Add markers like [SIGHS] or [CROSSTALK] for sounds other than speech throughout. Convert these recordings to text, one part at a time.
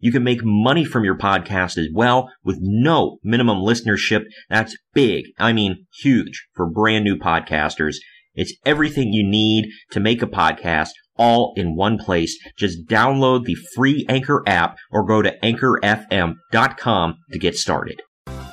You can make money from your podcast as well with no minimum listenership. That's big. I mean, huge for brand new podcasters. It's everything you need to make a podcast all in one place. Just download the free Anchor app or go to anchorfm.com to get started.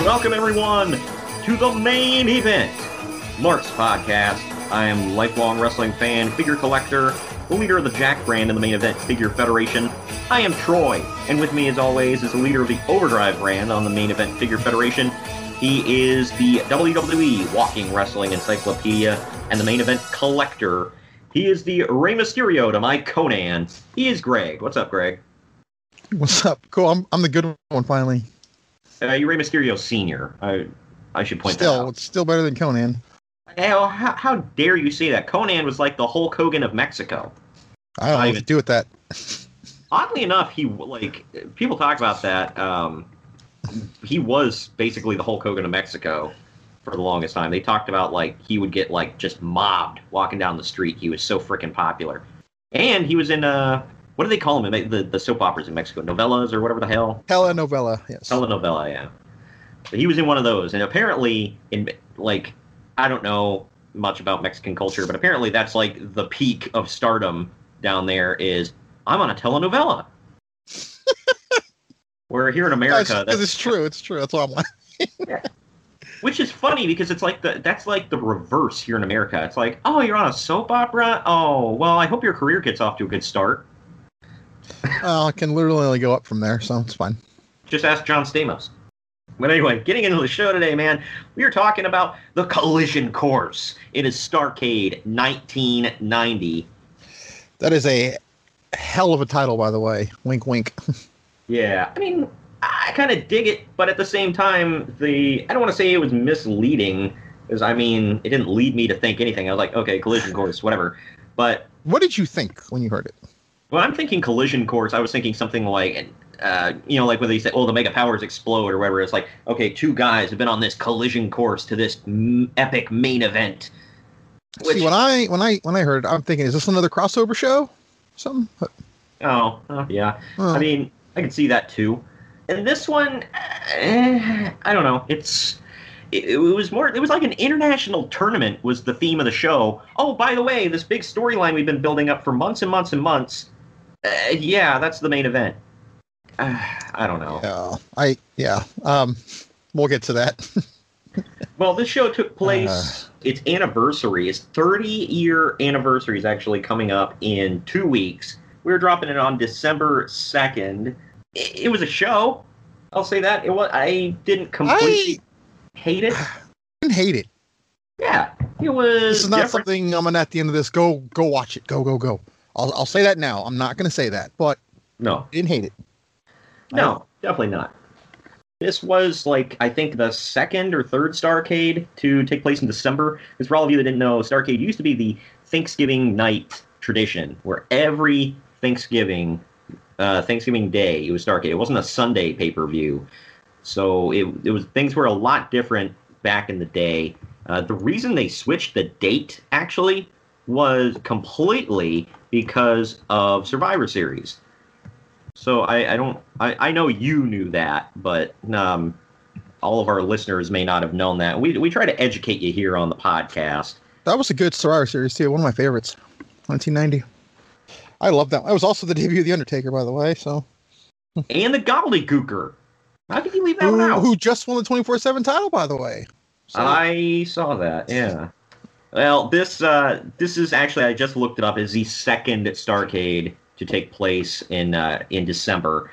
Welcome everyone to the main event, Mark's podcast. I am lifelong wrestling fan, figure collector, the leader of the Jack brand in the main event Figure Federation. I am Troy, and with me as always is the leader of the Overdrive brand on the main event Figure Federation. He is the WWE Walking Wrestling Encyclopedia and the main event collector. He is the Rey Mysterio to my Konnan. He is Greg. What's up, Greg? What's up? Cool. I'm I'm the good one finally. Uh, you're Rey Mysterio Senior. I I should point still, that out. it's still better than Konnan. Hell, how, how dare you say that? Konnan was like the Hulk Hogan of Mexico. I don't know what to do with that. Oddly enough, he like people talk about that. Um, he was basically the Hulk Hogan of Mexico for the longest time. They talked about like he would get like just mobbed walking down the street. He was so freaking popular, and he was in uh, what do they call him? in The the soap operas in Mexico, novellas or whatever the hell. Telenovela, yes. Telenovela, yeah. But he was in one of those, and apparently, in like, I don't know much about Mexican culture, but apparently that's like the peak of stardom down there. Is I'm on a telenovela. [LAUGHS] Where here in America, That's- 'cause it's true. It's true. That's all I'm like. Which is funny because it's like the that's like the reverse here in America. It's like, oh, you're on a soap opera. Oh, well, I hope your career gets off to a good start. well, it can literally only go up from there, so it's fine. Just ask John Stamos. But anyway, getting into the show today, man, we are talking about the Collision Course. It is Starcade 1990. That is a hell of a title, by the way. Wink, wink. [LAUGHS] Yeah, I mean, I kind of dig it, but at the same time, the I don't want to say it was misleading, because I mean, it didn't lead me to think anything. I was like, okay, Collision Course, whatever. But what did you think when you heard it? Well, I'm thinking Collision Course, I was thinking something like uh, you know, like when they say, "Oh, the mega powers explode" or whatever. It's like, okay, two guys have been on this collision course to this m- epic main event. Which, See, when I when I when I heard, it, I'm thinking, is this another crossover show? Something? oh, oh, yeah. I mean, I can see that too. And this one, eh, I don't know. It's it, it was more. It was like an international tournament was the theme of the show. Oh, by the way, this big storyline we've been building up for months and months and months. Uh, yeah, that's the main event. Uh, [SIGHS] I don't know. Yeah, I yeah. Um, we'll get to that. [LAUGHS] Well, this show took place. Uh. its anniversary, its 30 year anniversary is actually coming up in two weeks. We're dropping it on December 2nd. It, it was a show. I'll say that. It was. I didn't completely hate it. [SIGHS] didn't hate it. Yeah, it was. This is not different. something I'm gonna at the end of this go go watch it. Go go go. I'll I'll say that now. I'm not gonna say that, but No, didn't hate it. no, definitely not. This was like I think the second or third Starcade to take place in December. Because for all of you that didn't know, Starcade used to be the Thanksgiving night tradition, where every Thanksgiving, uh, Thanksgiving Day, it was Starcade. It wasn't a Sunday pay per view, so it it was things were a lot different back in the day. Uh, the reason they switched the date actually was completely because of Survivor Series. So I, I don't I, I know you knew that, but um, all of our listeners may not have known that. We we try to educate you here on the podcast. That was a good Survivor series too. One of my favorites. 1990. I love that. That was also the debut of the Undertaker, by the way. So And the Gobbledy Gooker. How did you leave that one who, out? who just won the 24 seven title, by the way. So, I saw that. Yeah. Well, this uh, this is actually I just looked it up. Is the second Starcade to take place in uh, in December.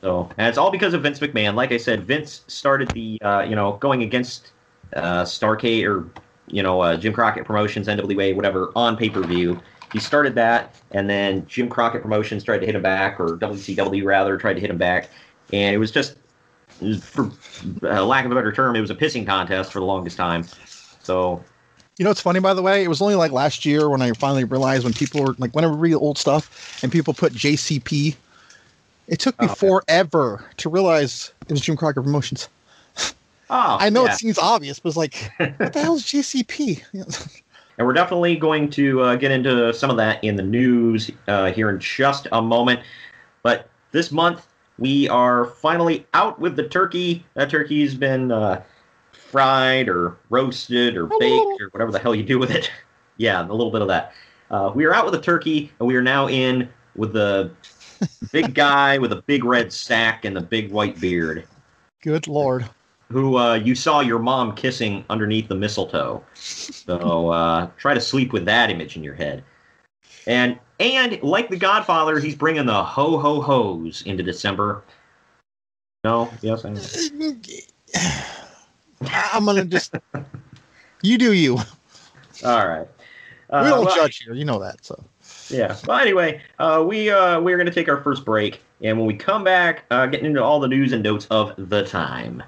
So and it's all because of Vince McMahon. Like I said, Vince started the uh, you know going against uh, Starcade or you know uh, Jim Crockett Promotions, NWA, whatever on pay per view. He started that, and then Jim Crockett Promotions tried to hit him back, or WCW rather tried to hit him back, and it was just, for uh, lack of a better term, it was a pissing contest for the longest time. So you know it's funny, by the way? It was only like last year when I finally realized when people were like, whenever we read old stuff and people put JCP, it took me Oh, okay. forever to realize it was Jim Crockett Promotions. Oh, [LAUGHS] I know yeah. it seems obvious, but it's like, [LAUGHS] what the hell is JCP? [LAUGHS] And we're definitely going to uh, get into some of that in the news uh, here in just a moment. But this month, we are finally out with the turkey. That turkey's been uh, fried or roasted or baked or whatever the hell you do with it. [LAUGHS] yeah, a little bit of that. Uh, we are out with the turkey, and we are now in with the [LAUGHS] big guy with a big red sack and the big white beard Good lord. Who uh, you saw your mom kissing underneath the mistletoe. So uh, try to sleep with that image in your head. And and like the Godfather, he's bringing the ho ho hos into December. No, yes, I know. [SIGHS] I'm gonna just you do you. All right. we Uh, don't well, judge here. You know that. So Yeah. Well, anyway, uh, we uh, we're gonna take our first break, and when we come back, uh, getting into all the news and notes of the time.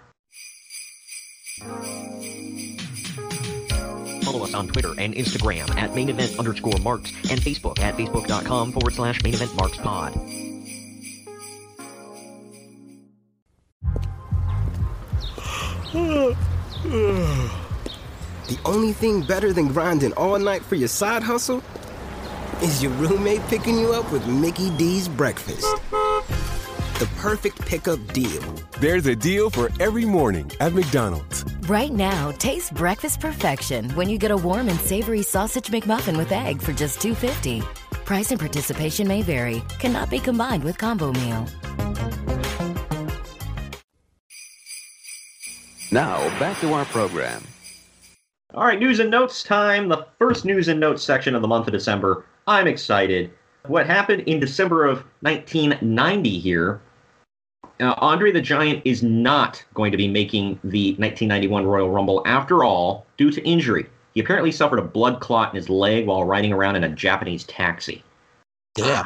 Follow us on Twitter and Instagram at main event underscore marks and Facebook at facebook.com forward slash main event marks pod. The only thing better than grinding all night for your side hustle is your roommate picking you up with Mickey D's breakfast. The perfect pickup deal. There's a deal for every morning at McDonald's. Right now, taste breakfast perfection when you get a warm and savory sausage McMuffin with egg for just $2.50. Price and participation may vary. Cannot be combined with combo meal. Now, back to our program. All right, news and notes time. The first news and notes section of the month of December. I'm excited. What happened in December of 1990 here? Uh, Andre the Giant is not going to be making the 1991 Royal Rumble after all, due to injury. He apparently suffered a blood clot in his leg while riding around in a Japanese taxi. yeah.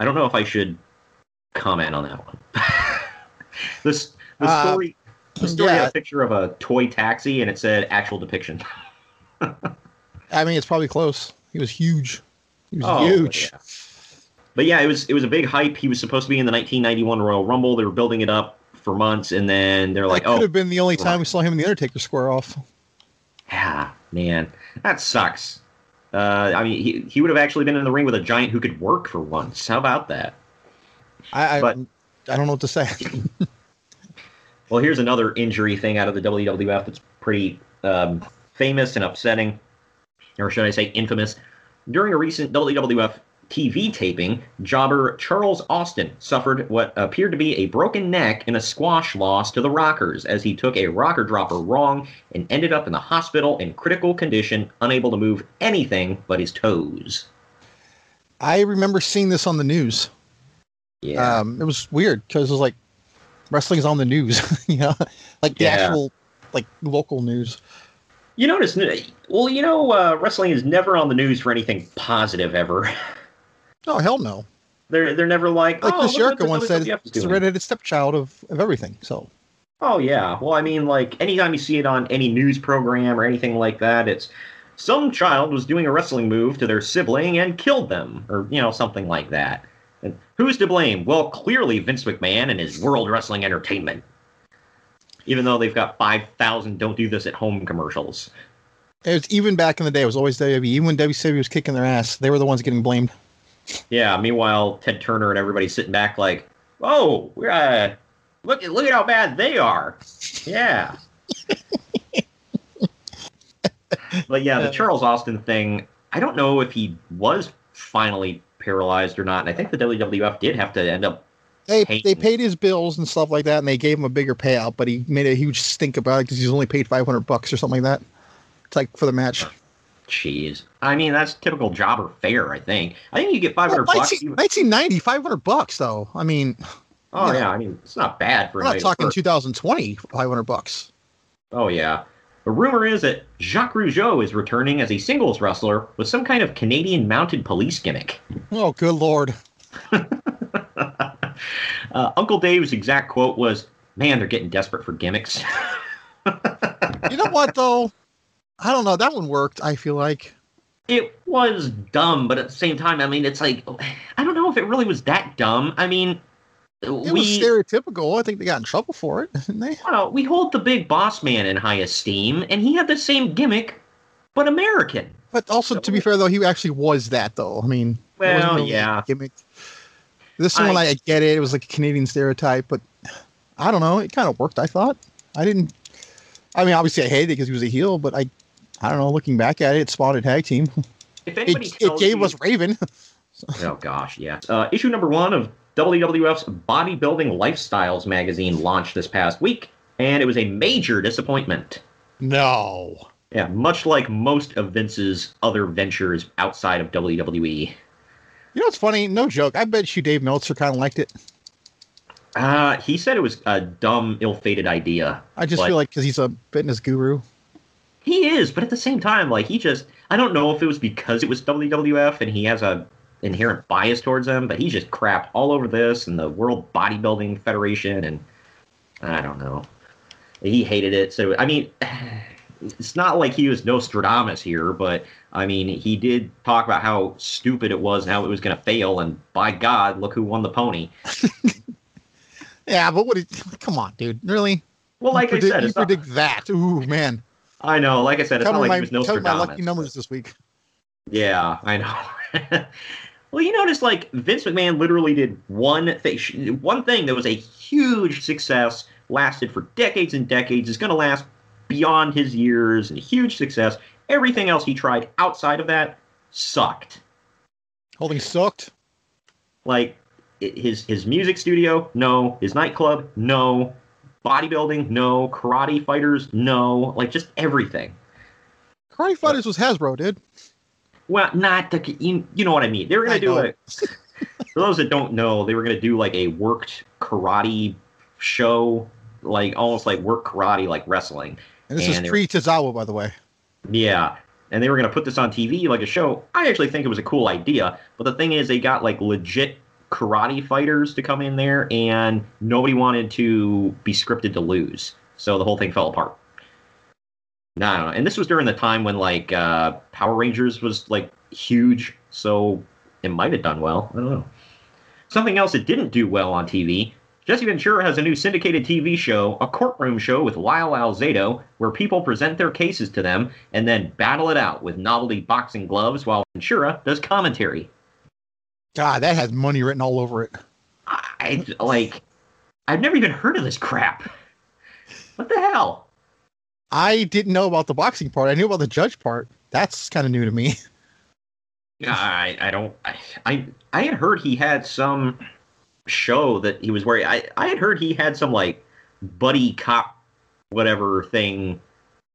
I don't know if I should comment on that one. [LAUGHS] this the Uh, story. The story had yeah. a picture of a toy taxi, and it said "actual depiction." [LAUGHS] I mean, it's probably close. He was huge. He was Oh, huge. yeah. But yeah, it was it was a big hype. He was supposed to be in the 1991 Royal Rumble. They were building it up for months, and then they're like, that could "Oh, have been the only time we saw him and the Undertaker square off. yeah, man, that sucks." Uh, I mean, he he would have actually been in the ring with a giant who could work for once. How about that? I I, But- I don't know what to say. [LAUGHS] Well, here's another injury thing out of the WWF that's pretty um, famous and upsetting, or should I say infamous. During a recent WWF TV taping, jobber Charles Austin suffered what appeared to be a broken neck in a squash loss to the Rockers as he took a rocker dropper wrong and ended up in the hospital in critical condition, unable to move anything but his toes. I remember seeing this on the news. Yeah. Um, it was weird because it was like wrestling's on the news, [LAUGHS] you know, like the Yeah. actual like local news. You notice, well, you know, uh, wrestling is never on the news for anything positive ever. [LAUGHS] Oh hell no! They're they're never like, Like oh, Chris look what Jericho the once said, it's the doing." redheaded stepchild of, of everything. So Oh yeah. Well, I mean, like anytime you see it on any news program or anything like that, it's some child was doing a wrestling move to their sibling and killed them, or you know, something like that. And who's to blame? Well, clearly Vince McMahon and his World Wrestling Entertainment. Even though they've got five thousand "Don't do this at home" commercials. it was even back in the day. It was always WWE. Even when WCW was kicking their ass, they were the ones getting blamed. Yeah. Meanwhile, Ted Turner and everybody sitting back like, "Oh, we're uh, look at look at how bad they are." Yeah. [LAUGHS] but yeah, the Charles Austin thing, I don't know if he was finally paralyzed or not. And I think the WWF did have to end up. They Paying. they paid his bills and stuff like that, and they gave him a bigger payout. But he made a huge stink about it because he's only paid five hundred bucks or something like that. It's like for the match. Jeez. I mean, that's typical jobber fare, I think. I think you get 500 bucks. 19, 1990, 500 bucks though. I mean, Oh, you know, yeah. I mean, it's not bad for we're not talking work. 2020, 500 bucks. Oh, yeah. The rumor is that Jacques Rougeau is returning as a singles wrestler with some kind of Canadian mounted police gimmick. Oh, good lord. [LAUGHS] Uh, Uncle Dave's exact quote was, Man, they're getting desperate for gimmicks. [LAUGHS] You know what though? I don't know. That one worked. I feel like. it was dumb, but at the same time, I mean, it's like, I don't know if it really was that dumb. I mean, It we. was stereotypical. I think they got in trouble for it, didn't they? Well, we hold the big boss man in high esteem, and he had the same gimmick, but American. But also, to be fair though, he actually was that though. I mean, Well, really yeah. Gimmick. This one, I- I, get it. It was like a Canadian stereotype, but I don't know. It kind of worked. I thought. I didn't. I mean, obviously, I hated it because he was a heel, but I, I don't know. Looking back at it, it spawned tag team. [LAUGHS] If anybody It, it gave you- us Raven. [LAUGHS] Oh gosh, yeah. Uh, issue number one of WWF's Bodybuilding Lifestyles magazine launched this past week, and it was a major disappointment. No. Yeah, much like most of Vince's other ventures outside of WWE. You know what's funny? No joke. I bet you Dave Meltzer kind of liked it. Uh, he said it was a dumb, ill-fated idea. I just but- feel like because he's a fitness guru. He is, but at the same time, like he just I don't know if it was because it was WWF and he has a inherent bias towards them, but he just crap all over this and the World Bodybuilding Federation and I don't know. He hated it. So I mean [SIGHS] it's not like he was Nostradamus here, but I mean he did talk about how stupid it was and how it was gonna fail and by God, look who won the pony. [LAUGHS] Yeah, but what? Did, come on, dude. Really? Well, You like I predict- said, you it's not- predict that. Ooh, man. I know, like I said, it's Cover not like my, he was cover my lucky numbers this week. Yeah, I know. [LAUGHS] well, you notice like Vince McMahon literally did one thing, one thing that was a huge success, lasted for decades and decades, is going to last beyond his years, and a huge success. Everything else he tried outside of that sucked. Holding sucked. Like his his music studio, no. His nightclub, no. Bodybuilding, no. Karate fighters, no. Like just everything. Karate Fighters was Hasbro, dude. Well, not the you, you know what I mean. They were gonna I do know. a [LAUGHS] for those that don't know, they were gonna do like a worked karate show, like almost like work karate, like wrestling. And this And is pre Tozawa, by the way. Yeah. And they were going to put this on TV like a show. I actually think it was a cool idea. But the thing is, they got like legit karate fighters to come in there, and nobody wanted to be scripted to lose. So the whole thing fell apart. No. And this was during the time when like uh, Power Rangers was like huge. So it might have done well. I don't know. Something else that didn't do well on TV. Jesse Ventura has a new syndicated TV show, a courtroom show with Lyle Alzado, where people present their cases to them and then battle it out with novelty boxing gloves while Ventura does commentary. God, that has money written all over it. I like I've never even heard of this crap. What the hell? I didn't know about the boxing part. I knew about the judge part. That's kind of new to me. Yeah, I, I don't I, I I had heard he had some show that he was wearing. I, I had heard he had some like buddy cop whatever thing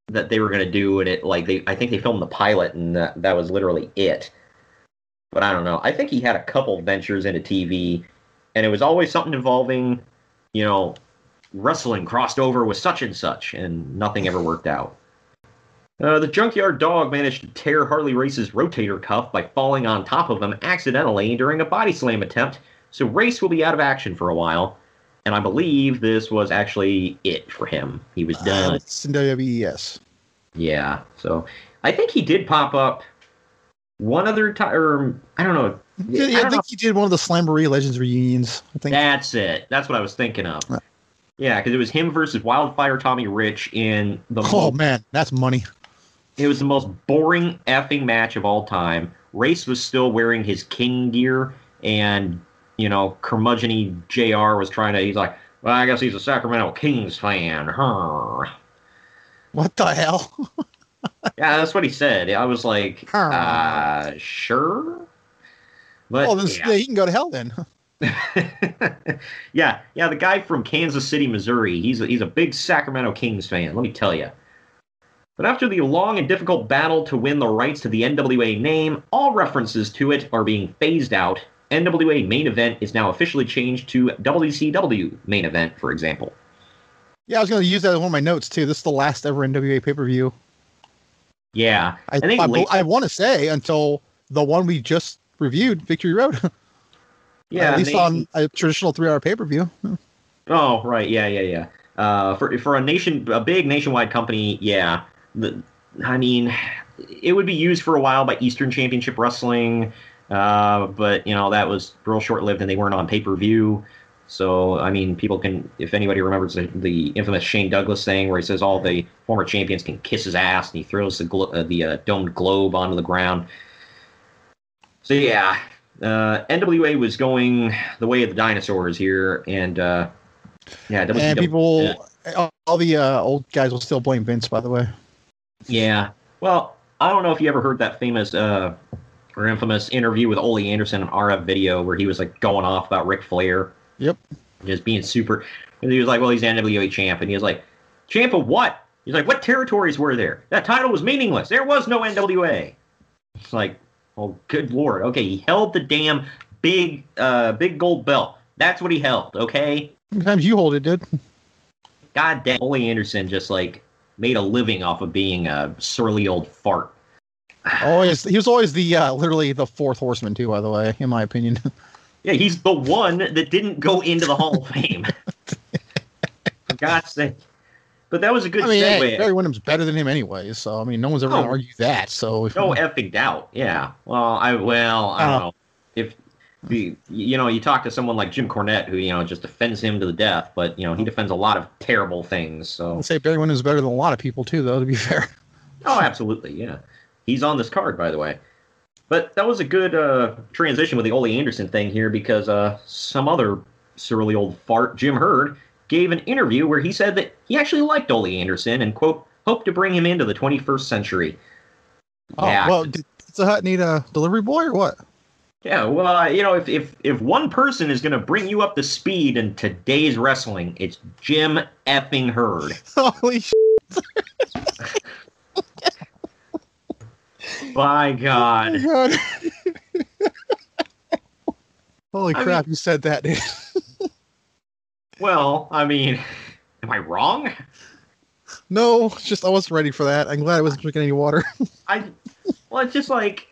that they were gonna do and it like they I think they filmed the pilot and that, that was literally it. But I don't know. I think he had a couple ventures into TV and it was always something involving, you know, wrestling crossed over with such and such, and nothing ever worked out. Uh, the junkyard dog managed to tear Harley Race's rotator cuff by falling on top of him accidentally during a body slam attempt, so Race will be out of action for a while. And I believe this was actually it for him. He was done. Uh, it's in WWE, yes. Yeah, so I think he did pop up one other time, or I don't know. Yeah, I I, don't think he did one of the Slamboree Legends reunions. I think. That's it. That's what I was thinking of. Yeah, because it was him versus Wildfire Tommy Rich in the. Oh man, that's money. It was the most boring effing match of all time. Race was still wearing his King gear, and you know, curmudgeony Jr. was trying to. He's like, well, I guess he's a Sacramento Kings fan. Huh. What the hell? [LAUGHS] yeah, that's what he said. I was like, uh, sure. But this, yeah. yeah, he can go to hell then. [LAUGHS] yeah, yeah, the guy from Kansas City, Missouri. He's a, he's a big Sacramento Kings fan. Let me tell you. But after the long and difficult battle to win the rights to the NWA name, all references to it are being phased out. NWA main event is now officially changed to WCW main event, for example. Yeah, I was going to use that as one of my notes too. This is the last ever NWA pay per view. Yeah, I, think I, late- I want to say until the one we just reviewed, Victory Road. [LAUGHS] Yeah, at least they- on a traditional three hour pay per view. Oh, right. Yeah, yeah, yeah. Uh, for for a nation, a big nationwide company, yeah. The, I mean, it would be used for a while by Eastern Championship Wrestling, uh, but you know that was real short lived, and they weren't on pay per view. So I mean, people can, if anybody remembers the, the infamous Shane Douglas thing, where he says all the former champions can kiss his ass, and he throws the glo- uh, the uh, domed globe onto the ground. So yeah, uh, NWA was going the way of the dinosaurs here, and uh, yeah, WCW, and people, all, all the uh, old guys will still blame Vince, by the way. Yeah. Well, I don't know if you ever heard that famous uh, or infamous interview with Ole Anderson on RF Video where he was like going off about Ric Flair. Yep. Just being super. And he was like, well, he's NWA champ. And he was like, champ of what? He's like, what territories were there? That title was meaningless. There was no NWA. It's like, oh, good lord. Okay, he held the damn big, uh, big gold belt. That's what he held. Okay. Sometimes you hold it, dude. God damn, Ole Anderson just like made a living off of being a surly old fart. [SIGHS] Always, he was always the uh, literally the fourth horseman too. By the way, in my opinion. [LAUGHS] Yeah, he's the one that didn't go into the Hall of [LAUGHS] Fame. For God's sake. But that was a good I mean, segue. hey, Barry Windham's better than him anyway, so I mean, no one's ever going Oh. to argue that. So no effing doubt. Yeah. Well, I well, I don't Uh. know. If the you know, you talk to someone like Jim Cornette who, you know, just defends him to the death, but you know, he defends a lot of terrible things. So I'd say Barry Windham's better than a lot of people too, though. To be [LAUGHS] fair. Oh, absolutely, yeah. He's on this card, by the way. But that was a good uh, transition with the Ole Anderson thing here because uh, some other surly old fart, Jim Herd, gave an interview where he said that he actually liked Ole Anderson and, quote, hoped to bring him into the 21st century. Oh Yeah. well, did Pizza Hut need a delivery boy or what? Yeah, well, uh, you know, if, if, if one person is going to bring you up to speed in today's wrestling, it's Jim effing Hurd. [LAUGHS] Holy sh- [LAUGHS] By [LAUGHS] God. Oh God. [LAUGHS] Holy I crap! you said that, dude. [LAUGHS] Well, I mean, am I wrong? no, just I wasn't ready for that. I'm glad I wasn't drinking any water. I well, it's just like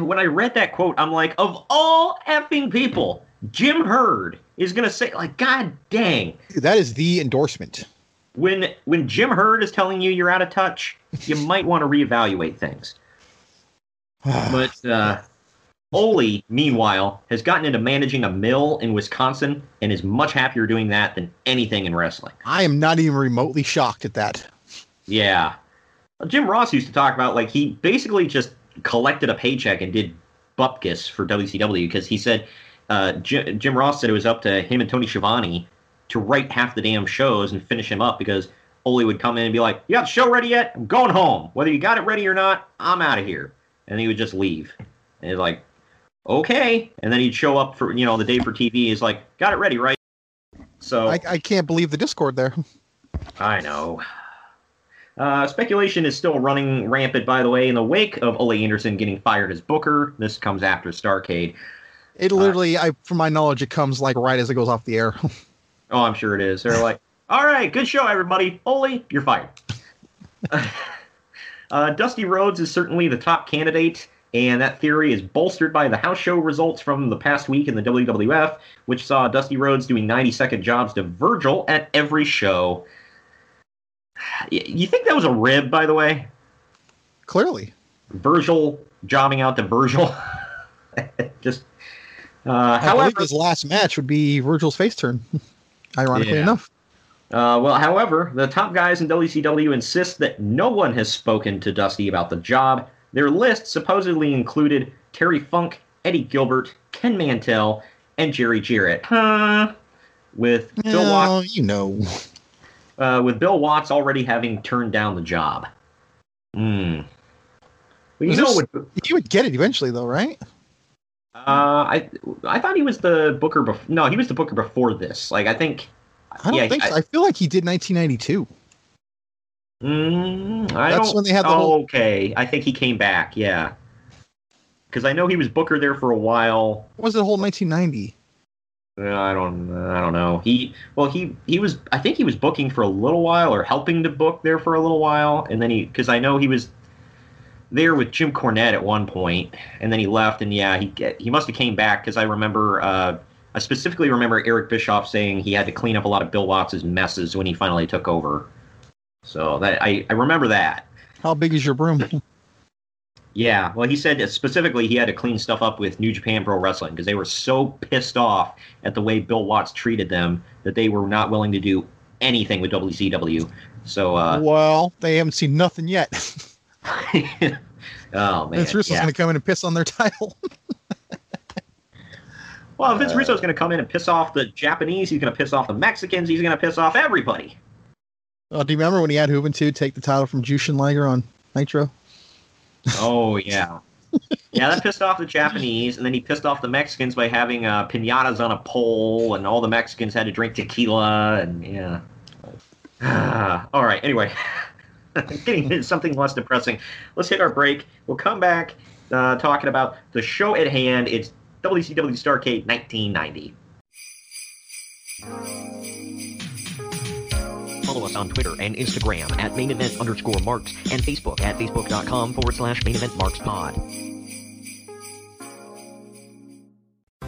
when I read that quote, I'm like, of all effing people, Jim Herd is gonna say, like, God dang. Dude, that is the endorsement. When when Jim Herd is telling you you're out of touch, you might want to reevaluate things. But uh, Ole, meanwhile, has gotten into managing a mill in Wisconsin and is much happier doing that than anything in wrestling. I am not even remotely shocked at that. Yeah. Jim Ross used to talk about like he basically just collected a paycheck and did bupkis for WCW because he said uh, Jim, Jim Ross said it was up to him and Tony Schiavone to write half the damn shows and finish him up because Ole would come in and be like, "You got the show ready yet? I'm going home. Whether you got it ready or not, I'm out of here." And he would just leave. And he's like, "Okay." And then he'd show up for you know the day for TV. He's like, "Got it ready, right?" So I, I can't believe the Discord there. [LAUGHS] I know. Uh, speculation is still running rampant, by the way, in the wake of Ole Anderson getting fired as Booker. This comes after Starcade. It literally, I from my knowledge, it comes like right as it goes off the air. [LAUGHS] Oh, I'm sure it is. They're like, all right, good show, everybody. Ole, you're fired. [LAUGHS] uh, Dusty Rhodes is certainly the top candidate, and that theory is bolstered by the house show results from the past week in the WWF, which saw Dusty Rhodes doing 90 second jobs to Virgil at every show. You think that was a rib, by the way? Clearly. Virgil jobbing out to Virgil. [LAUGHS] Just, uh, I believe however, his last match would be Virgil's face turn. [LAUGHS] Ironically Yeah. enough. Uh, well, however, the top guys in WCW insist that no one has spoken to Dusty about the job. Their list supposedly included Terry Funk, Eddie Gilbert, Ken Mantell, and Jerry Jarrett. Huh? With Bill Watts, you know. [LAUGHS] uh, with Bill Watts already having turned down the job. Hmm. Well, you know this- what? [LAUGHS] He would get it eventually, though, right? Uh, I I thought he was the booker before. No, he was the booker before this. Like I think. I don't yeah, think so. I feel like he did 1992. Mm, I That's don't, when they had the oh, whole- Okay, I think he came back. Yeah, because I know he was Booker there for a while. What was the whole 1990? Uh, I don't. I don't know. He well, he he was. I think he was booking for a little while or helping to book there for a little while, and then he because I know he was there with Jim Cornette at one point, and then he left, and yeah, he he must have came back because I remember. Uh, I specifically remember Eric Bischoff saying he had to clean up a lot of Bill Watts' messes when he finally took over. So that I, I remember that. How big is your broom? [LAUGHS] Yeah, well, he said specifically he had to clean stuff up with New Japan Pro Wrestling because they were so pissed off at the way Bill Watts treated them that they were not willing to do anything with WCW. So, uh, well, they haven't seen nothing yet. [LAUGHS] oh man, Vince Russo's yeah. going to come in and piss on their [LAUGHS] title. Well, Vince Russo's going to come in and piss off the Japanese. He's going to piss off the Mexicans. He's going to piss off everybody. Oh, do you remember when he had Juventud take the title from Jushin Liger on Nitro? Oh [LAUGHS] yeah, yeah. That pissed off the Japanese, and then he pissed off the Mexicans by having uh, pinatas on a pole, and all the Mexicans had to drink tequila, and yeah. [SIGHS] all right. Anyway, [LAUGHS] getting into something less depressing. Let's hit our break. We'll come back uh, talking about the show at hand. It's WCW Starcade 1990. Follow us on Twitter and Instagram at main event underscore marks and Facebook at facebook.com forward slash main event marks pod.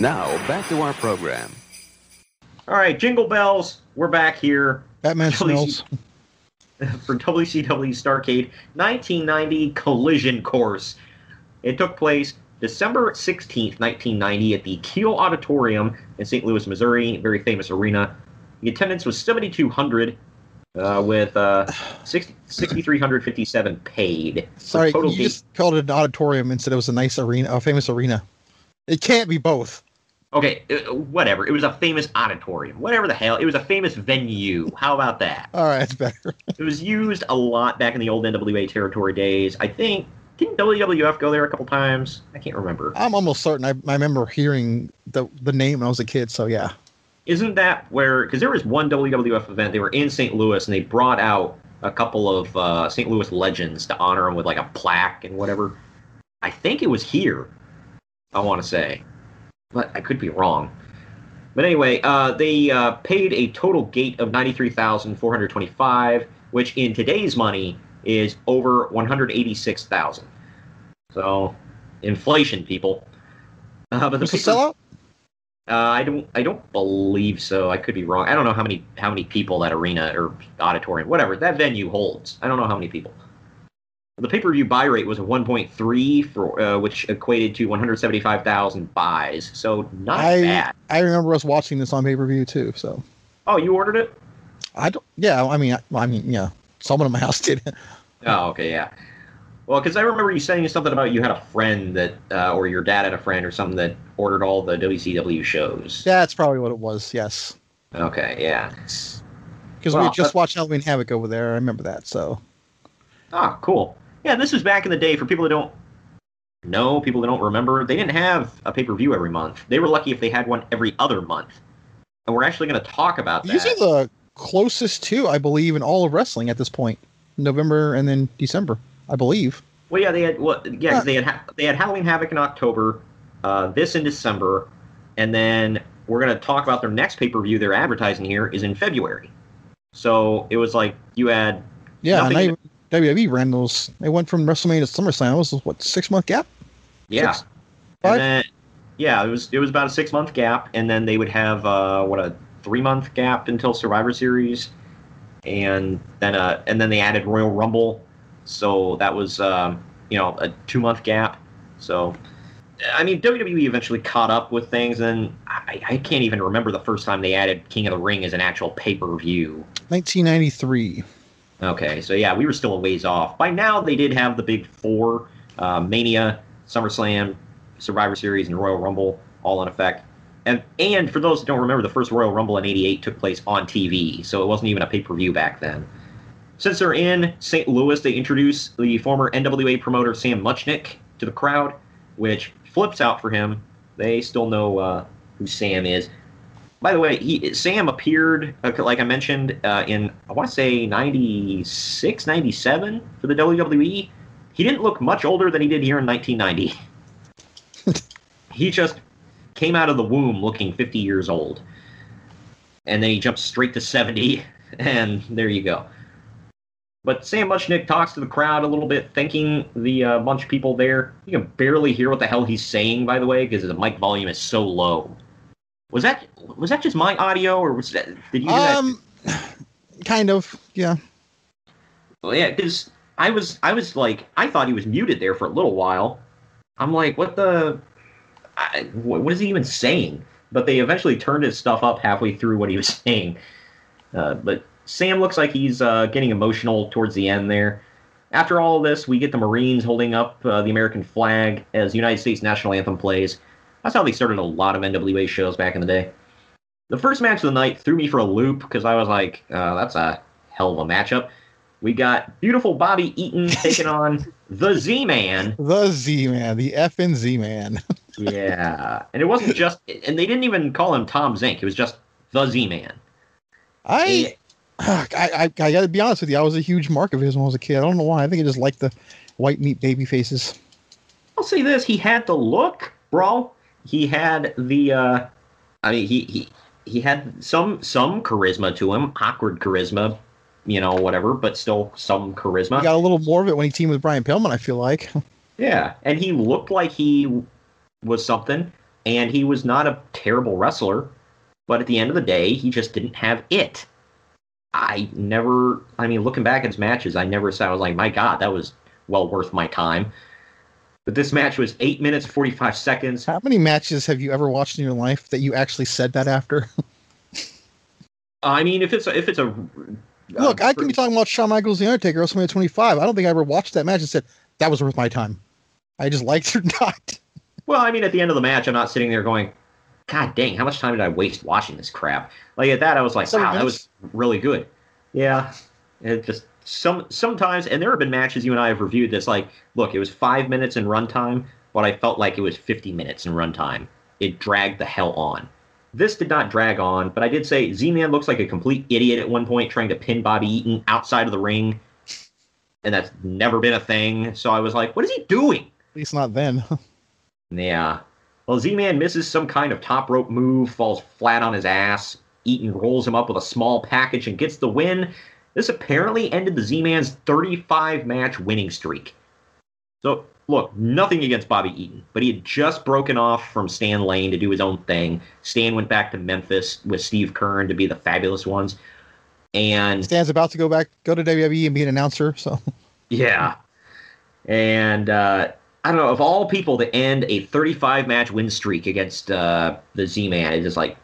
Now, back to our program. All right, jingle bells. We're back here. Batman WC smells. [LAUGHS] for WCW Starcade 1990 Collision Course. It took place December 16th, 1990, at the Kiel Auditorium in St. Louis, Missouri, very famous arena. The attendance was 7,200, uh, with uh, 60 6,357 paid. Sorry, total you gate- just called it an auditorium and said it was a nice arena, a famous arena. It can't be both. Okay, uh, whatever. It was a famous auditorium. Whatever the hell. It was a famous venue. How about that? All right, that's better. It was used a lot back in the old NWA territory days. I think didn't WWF go there a couple times? I can't remember. I'm almost certain. I, I remember hearing the the name when I was a kid. So yeah. Isn't that where? Because there was one WWF event. They were in St. Louis and they brought out a couple of uh, St. Louis legends to honor them with like a plaque and whatever. I think it was here. I want to say, but I could be wrong. But anyway, uh, they uh, paid a total gate of ninety-three thousand four hundred twenty-five, which in today's money is over one hundred eighty-six thousand. So, inflation, people. Uh, but the Was it paper- sellout? uh, I don't. I don't believe so. I could be wrong. I don't know how many how many people that arena or auditorium, whatever that venue holds. I don't know how many people. The pay per view buy rate was a 1.3 for uh, which equated to 175,000 buys. So not I bad. I remember us watching this on pay per view too. So Oh, you ordered it? I don't. Yeah, I mean, I, I mean, yeah, someone in my house [LAUGHS] did. Oh, okay, yeah. Well, because I remember you saying something about you had a friend that, uh, or your dad had a friend or something that ordered all the WCW shows. Yeah, that's probably what it was. Yes, Okay, yeah. because we Well, had just that- watched Halloween Havoc over there. I remember that. So Ah, cool. Yeah, this was back in the day for people that don't know, people that don't remember. They didn't have a pay per view every month. They were lucky if they had one every other month. And we're actually going to talk about that. these are the closest to, I believe, in all of wrestling at this point. November and then December, I believe. Well, yeah, they had well, yeah, 'cause they had they had Halloween Havoc in October, uh, this in December, and then we're going to talk about their next pay per view. They're advertising here is in February. So it was like you had Yeah, nothing I, WWE ran those. They went from WrestleMania to SummerSlam. It was what six month gap? Yeah. Six? And Five? then, yeah, it was it was about a six month gap, and then they would have uh, what a three month gap until Survivor Series, and then uh, and then they added Royal Rumble, so that was um, you know a two month gap. So, I mean, WWE eventually caught up with things, and I, I can't even remember the first time they added King of the Ring as an actual pay per view. 1993. Okay, so yeah, we were still a ways off. By now, they did have the big four: uh, Mania, SummerSlam, Survivor Series, and Royal Rumble, all in effect. And and for those that don't remember, the first Royal Rumble in '88 took place on TV, so it wasn't even a pay per view back then. Since they're in St. Louis, they introduce the former NWA promoter Sam Muchnick to the crowd, which flips out for him. They still know uh, who Sam is. By the way, he Sam appeared, uh, like I mentioned, uh, in I want to say 96, 97 for the WWE. He didn't look much older than he did here in 1990. [LAUGHS] he just came out of the womb looking 50 years old, and then he jumped straight to 70, [LAUGHS] and there you go. But Sam Muchnick talks to the crowd a little bit, thanking the uh, bunch of people there. You can barely hear what the hell he's saying, by the way, because the mic volume is so low. Was that was that just my audio, or was that did you? Hear that? Um, kind of. Yeah. Well, yeah, because I was I was like I thought he was muted there for a little while. I'm like, what the? I, what what is he even saying? But they eventually turned his stuff up halfway through what he was [LAUGHS] saying. Uh, but Sam looks like he's uh, getting emotional towards the end there. After all of this, we get the Marines holding up uh, the American flag as the United States national anthem plays. That's how they started a lot of NWA shows back in the day. The first match of the night threw me for a loop because I was like, uh, that's a hell of a matchup. We got beautiful Bobby Eaton [LAUGHS] taking on the Z Man. The Z Man, the F and Z Man. Yeah. And it wasn't just, and they didn't even call him Tom Zenk. It was just the Z Man. I, I, I, I got to be honest with you. I was a huge mark of his when I was a kid. I don't know why. I think I just liked the white meat baby faces. I'll say this: he had the look, bro. He had the. uh I mean, he he he had some some charisma to him, awkward charisma, you know, whatever, but still some charisma. He got a little more of it when he teamed with Brian Pillman. I feel like. [LAUGHS] Yeah, and he looked like he was something, and he was not a terrible wrestler, but at the end of the day, he just didn't have it. I never, I mean, looking back at his matches, I never said, I was like, my God, that was well worth my time. But this match was 8 minutes, 45 seconds. How many matches have you ever watched in your life that you actually said that after? Uh, I mean, if it's a, if it's a. Uh, Look, I can be talking about Shawn Michaels, The Undertaker, WrestleMania 25. I don't think I ever watched that match and said that was worth my time. I just liked it [LAUGHS] or not. Well, I mean, at the end of the match, I'm not sitting there going, God dang, how much time did I waste watching this crap? Like at that, I was like, Seven wow, that was really good. Yeah, it just some sometimes, and there have been matches you and I have reviewed this. Like, look, it was five minutes in runtime, but I felt like it was 50 minutes in runtime. It dragged the hell on. This did not drag on, but I did say Z-Man looks like a complete idiot at one point trying to pin Bobby Eaton outside of the ring, and that's never been a thing. So I was like, what is he doing? At least not then. [LAUGHS] Yeah. Well, Z Man misses some kind of top rope move, falls flat on his ass. Eaton rolls him up with a small package and gets the win. This apparently ended the Z Man's 35 match winning streak. So, look, nothing against Bobby Eaton, but he had just broken off from Stan Lane to do his own thing. Stan went back to Memphis with Steve Keirn to be the fabulous ones. And Stan's about to go back, go to WWE and be an announcer. So yeah. And uh, I don't know, of all people to end a 35 match win streak against uh, the Z Man, it is just like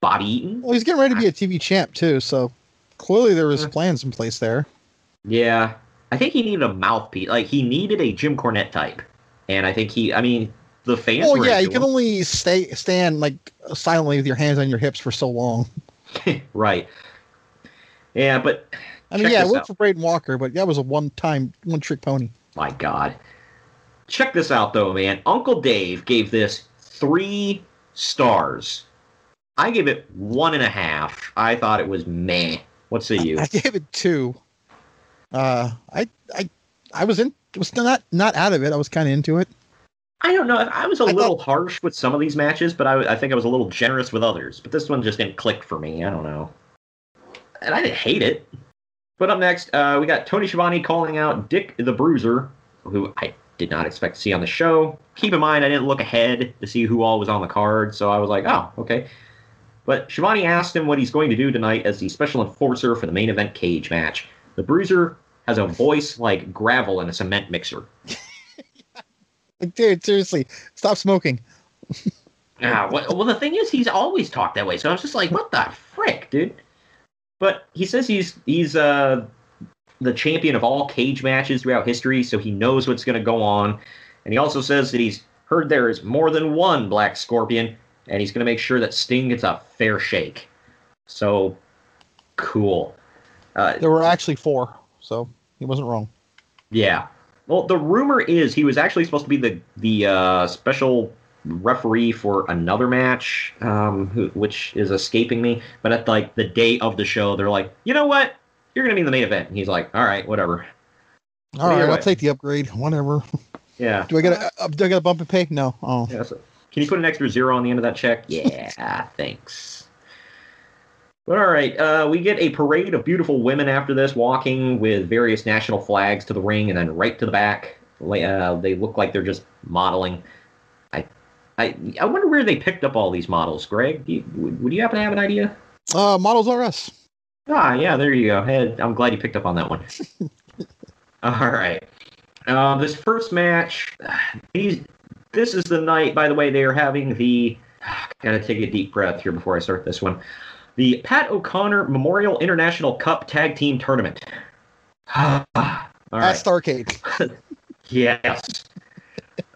Bobby Eaton. well, he's getting ready to be a TV champ too. So clearly there was plans in place there. Yeah. I think he needed a mouthpiece. Like, he needed a Jim Cornette type. And I think he, I mean, the fans Oh yeah, you can only stay stand like silently with your hands on your hips for so long. [LAUGHS] right. Yeah, but I mean, yeah, it worked out. for Braden Walker, but that was a one-time, one-trick pony. My God. Check this out, though, man. Uncle Dave gave this three stars. I gave it one and a half. I thought it was meh. What say you? I gave it two. Uh, I, I, I was in, was not not out of it. I was kind of into it. I don't know. I was a little harsh with some of these matches, but I, I think I was a little generous with others. But this one just didn't click for me. I don't know. And I didn't hate it. But up next, uh, we got Tony Schiavone calling out Dick the Bruiser, who I did not expect to see on the show. Keep in mind, I didn't look ahead to see who all was on the card, so I was like, oh, okay. But Schiavone asked him what he's going to do tonight as the special enforcer for the main event cage match. The Bruiser has a voice like gravel in a cement mixer. Like, [LAUGHS] dude, seriously, stop smoking. Yeah, well, well, the thing is, he's always talked that way. So I was just like, what the frick, dude? But he says he's he's uh the champion of all cage matches throughout history, so he knows what's going to go on. And he also says that he's heard there is more than one Black Scorpion, and he's going to make sure that Sting gets a fair shake. So cool. Uh, There were actually four, so he wasn't wrong. Yeah. Well, the rumor is he was actually supposed to be the the uh, special referee for another match, um, who, which is escaping me. But at like the day of the show, they're like, you know what? You're gonna be in the main event. And he's like, all right, whatever. All right, I'll take the upgrade. Whatever. Yeah. Do I get a uh, do I get a bump in pay? No. Oh. Yeah, so- can you put an extra zero on the end of that check? Yeah, [LAUGHS] thanks. But all right, uh, we get a parade of beautiful women after this, walking with various national flags to the ring and then right to the back. Uh, they look like they're just modeling. I, I, I wonder where they picked up all these models. Greg, do you, would, would you happen to have an idea? Uh, Models R Us. Ah, yeah, there you go. Hey, I'm glad you picked up on that one. [LAUGHS] All right. Uh, this first match, these, this is the night, by the way, they are having the. Gotta take a deep breath here before I start this one. The Pat O'Connor Memorial International Cup Tag Team Tournament. [SIGHS] All At right. Starcade. [LAUGHS] Yes.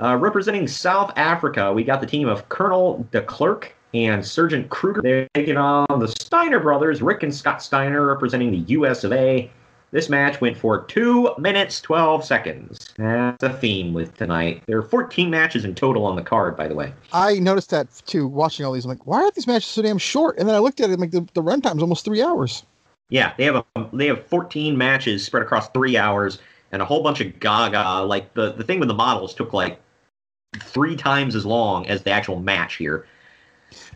Uh, representing South Africa, we got the team of Colonel de Klerk and Sergeant Kruger. They're taking on the Steiner brothers, Rick and Scott Steiner, representing the US of A. This match went for 2 minutes 12 seconds. That's a theme with tonight. There are 14 matches in total on the card, by the way. I noticed that too. Watching all these, I'm like, why are these matches so damn short? And then I looked at it, I'm like, the, the runtime's almost three hours. Yeah, they have a they have 14 matches spread across three hours and a whole bunch of gaga. Like the the thing with the models took like three times as long as the actual match here.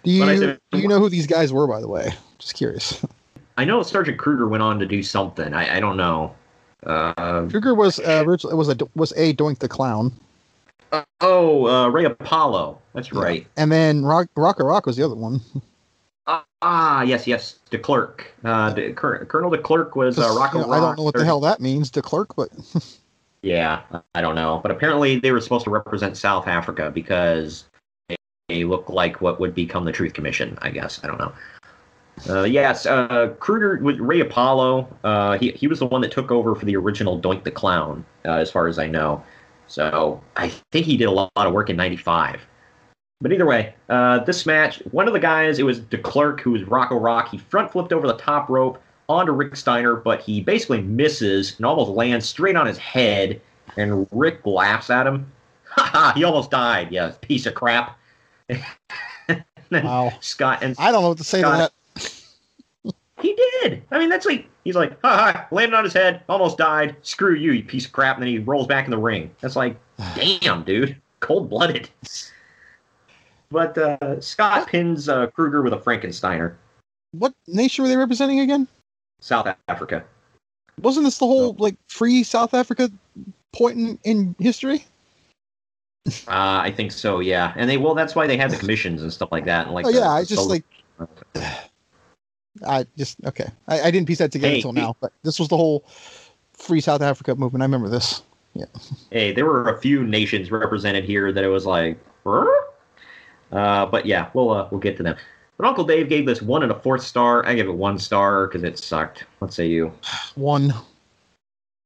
Do you said- do you know who these guys were, by the way? Just curious. [LAUGHS] I know Sergeant Kruger went on to do something. I, I don't know. Uh, Kruger was uh, originally was a was a Doink the Clown, oh, uh, Ray Apollo. That's right. and then Rock Rocker Rock was the other one. Ah, yes, yes. De Klerk. Uh, de, Col- Colonel De Klerk was uh, you know, I don't know what the hell that means, de Klerk, but [LAUGHS] Yeah, I don't know. But apparently they were supposed to represent South Africa because they look like what would become the Truth Commission, I guess. I don't know. Uh, yes, uh, Kruger with Ray Apollo. Uh, he he was the one that took over for the original Doink the Clown, uh, as far as I know. So I think he did a lot of work in '95. But either way, uh, this match, one of the guys, it was De Klerk, who was Rocco Rock. He front flipped over the top rope onto Rick Steiner, but he basically misses and almost lands straight on his head. And Rick laughs at him. [LAUGHS] Ha ha! He almost died. Yeah, piece of crap. [LAUGHS] wow. Scott and I don't know what to say Scott- to that. He did. I mean, that's like He's like, ha ha, landed on his head, almost died. Screw you, you piece of crap. And then he rolls back in the ring. That's like, [SIGHS] damn, dude, cold blooded. But uh, Scott pins uh, Kruger with a Frankensteiner. What nation were they representing again? South Africa. Wasn't this the whole like free South Africa point in, in history? Uh, I think so, yeah. And they well, that's why they had the [SIGHS] commissions and stuff like that. And like, oh the- yeah, I just like I just okay. I, I didn't piece that together Hey, until now, but this was the whole free South Africa movement. I remember this. Yeah. hey, there were a few nations represented here that it was like, uh, but yeah, we'll uh, we'll get to them. But Uncle Dave gave this one and a fourth star. I gave it one star because it sucked. Let's say you. [SIGHS] One.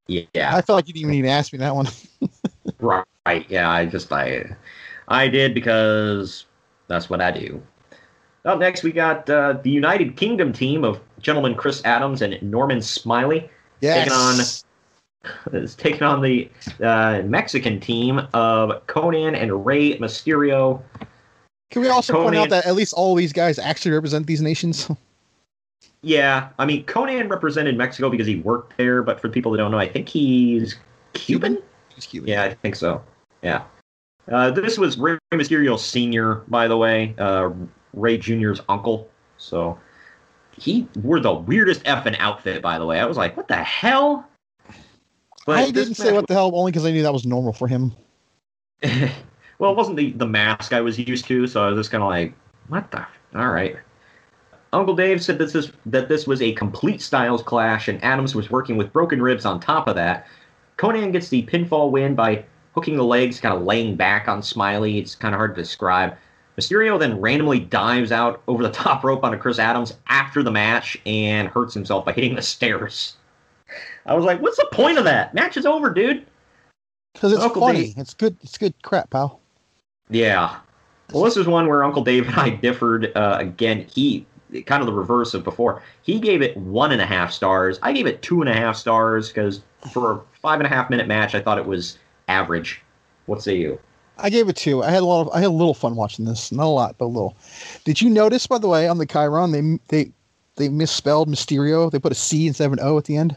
Yeah. I felt like you didn't even need to ask me that one. [LAUGHS] Right. Yeah. I just I I did because that's what I do. Up next, we got uh, the United Kingdom team of gentlemen Chris Adams and Norman Smiley taking on is taking on the uh, Mexican team of Konnan and Rey Mysterio. Can we also point out that at least all these guys actually represent these nations? [LAUGHS] Yeah, I mean Konnan represented Mexico because he worked there, but for people that don't know, I think he's Cuban. He's Cuban. Yeah, I think so. Yeah. Uh, this was Rey Mysterio Senior, by the way, uh, Rey Junior's uncle. So he wore the weirdest effing outfit, by the way. I was like, what the hell? But I didn't say what the hell only because I knew that was normal for him. [LAUGHS] well, it wasn't the, the mask I was used to, so I was just kind of like, what the? All right. Uncle Dave said this is, that this was a complete styles clash, and Adams was working with broken ribs on top of that. Konnan gets the pinfall win by hooking the legs, kind of laying back on Smiley. It's kind of hard to describe. Mysterio then randomly dives out over the [LAUGHS] top rope onto Chris Adams after the match and hurts himself by hitting the stairs. I was like, what's the point of that? Match is over, dude. Because it's Uncle funny. Dave- It's good. It's good crap, pal. Yeah. Well, this is one where Uncle Dave and I differed. Uh, again, he kind of the reverse of before. He gave it one and a half stars. I gave it two and a half stars because for a five and a half minute match, I thought it was average. What say you? I gave it two. I had a lot of. I had a little fun watching this. Not a lot, but a little. Did you notice, by the way, on the Chiron, they they they misspelled Mysterio. They put a C instead of an O at the end.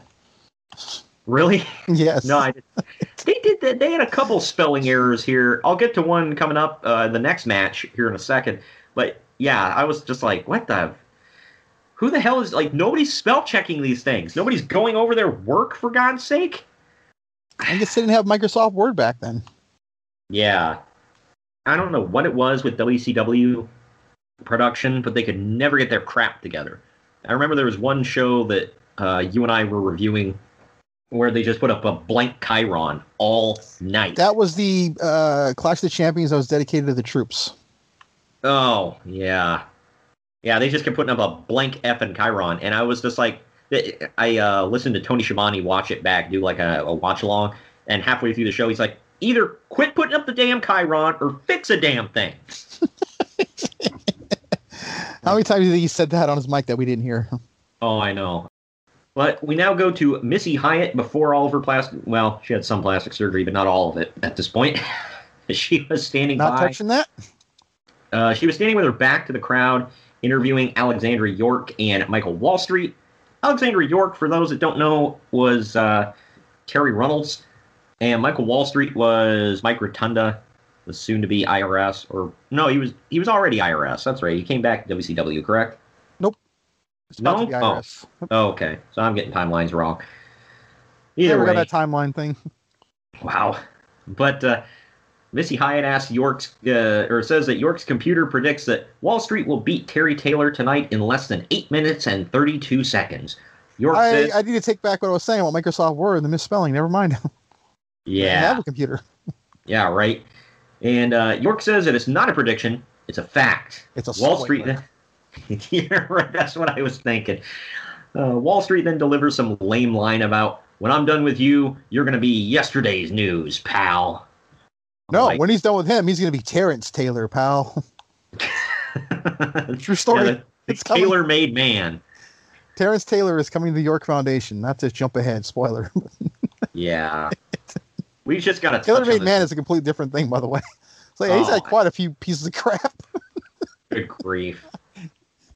Really? Yes. No, I did. [LAUGHS] They did that. They had a couple spelling errors here. I'll get to one coming up uh, the next match here in a second. But yeah, I was just like, what the? Who the hell is like? Nobody's spell checking these things. Nobody's going over their work for God's sake. I guess they didn't have Microsoft Word back then. Yeah. I don't know what it was with WCW production, but they could never get their crap together. I remember there was one show that uh, you and I were reviewing where they just put up a blank Chiron all night. That was the uh, Clash of the Champions that was dedicated to the troops. Oh, yeah. Yeah, they just kept putting up a blank F and Chiron, and I was just like, I uh, listened to Tony Schiavone watch it back, do like a, a watch along, and halfway through the show, he's like, either quit putting up the damn Chiron or fix a damn thing. [LAUGHS] How many times do you think he said that on his mic that we didn't hear? Oh, I know. But we now go to Missy Hyatt before all of her plastic. Well, she had some plastic surgery, but not all of it at this point. [LAUGHS] she was standing Not by. touching that. Uh, she was standing with her back to the crowd, interviewing Alexandra York and Michael Wall Street. Alexandra York, for those that don't know, was uh, Terri Runnels, and Michael Wall Street was Mike Rotunda, the soon-to-be IRS, or no, he was he was already IRS. That's right. He came back to WCW, correct? Nope. No? to be IRS. Oh, okay. So I'm getting timelines wrong. Either Never way, got that timeline thing. [LAUGHS] Wow. But uh, Missy Hyatt asks York's, uh, or says that York's computer predicts that Wall Street will beat Terry Taylor tonight in less than 8 minutes and 32 seconds. York I, says, I need to take back what I was saying about Microsoft Word and the misspelling. Never mind. [LAUGHS] I yeah, have a computer. [LAUGHS] yeah, right. And uh, York says that it's not a prediction, it's a fact. It's a Wall. Street. [LAUGHS] yeah, right. That's what I was thinking. Uh, Wall Street then delivers some lame line about, when I'm done with you, you're going to be yesterday's news, pal. No, like- when he's done with him, he's going to be Terrence Taylor, pal. [LAUGHS] True story. Yeah, It's coming. tailor-made man. Terrence Taylor is coming to the York Foundation. Not to jump ahead, spoiler. Yeah. We just got to touch Tailor on made man is a completely different thing, by the way. It's [LAUGHS] like he's Oh. had quite a few pieces of crap. [LAUGHS] Good grief.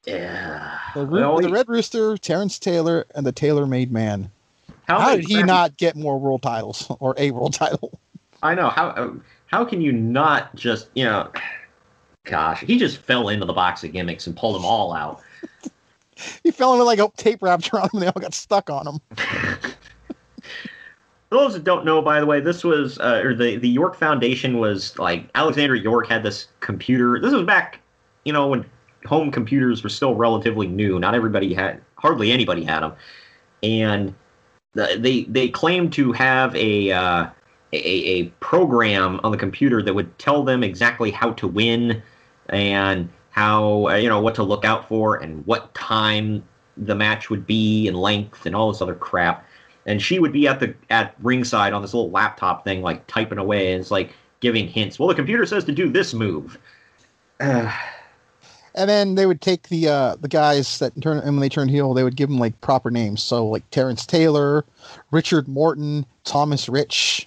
Yeah. The, the Red Rooster, Terrence Taylor, and the Tailor Made Man. How How did he craft- not get more world titles [LAUGHS] or a world title? I know how. uh, How can you not just you know? Gosh, he just fell into the box of gimmicks and pulled them all out. He fell into like a tape wrapped around him and they all got stuck on him. For those that don't know, by the way, this was uh, or the the York Foundation was like Alexandra York had this computer. This was back, you know, when home computers were still relatively new. Not everybody had, hardly anybody had them, and the, they they claimed to have a, uh, a a program on the computer that would tell them exactly how to win and how uh, you know what to look out for and what time the match would be and length and all this other crap and she would be at the at ringside on this little laptop thing like typing away and it's like giving hints well the computer says to do this move [SIGHS] And then they would take the uh, the guys that turn and when they turned heel, they would give them like proper names. So like Terrence Taylor, Richard Morton, Thomas Rich.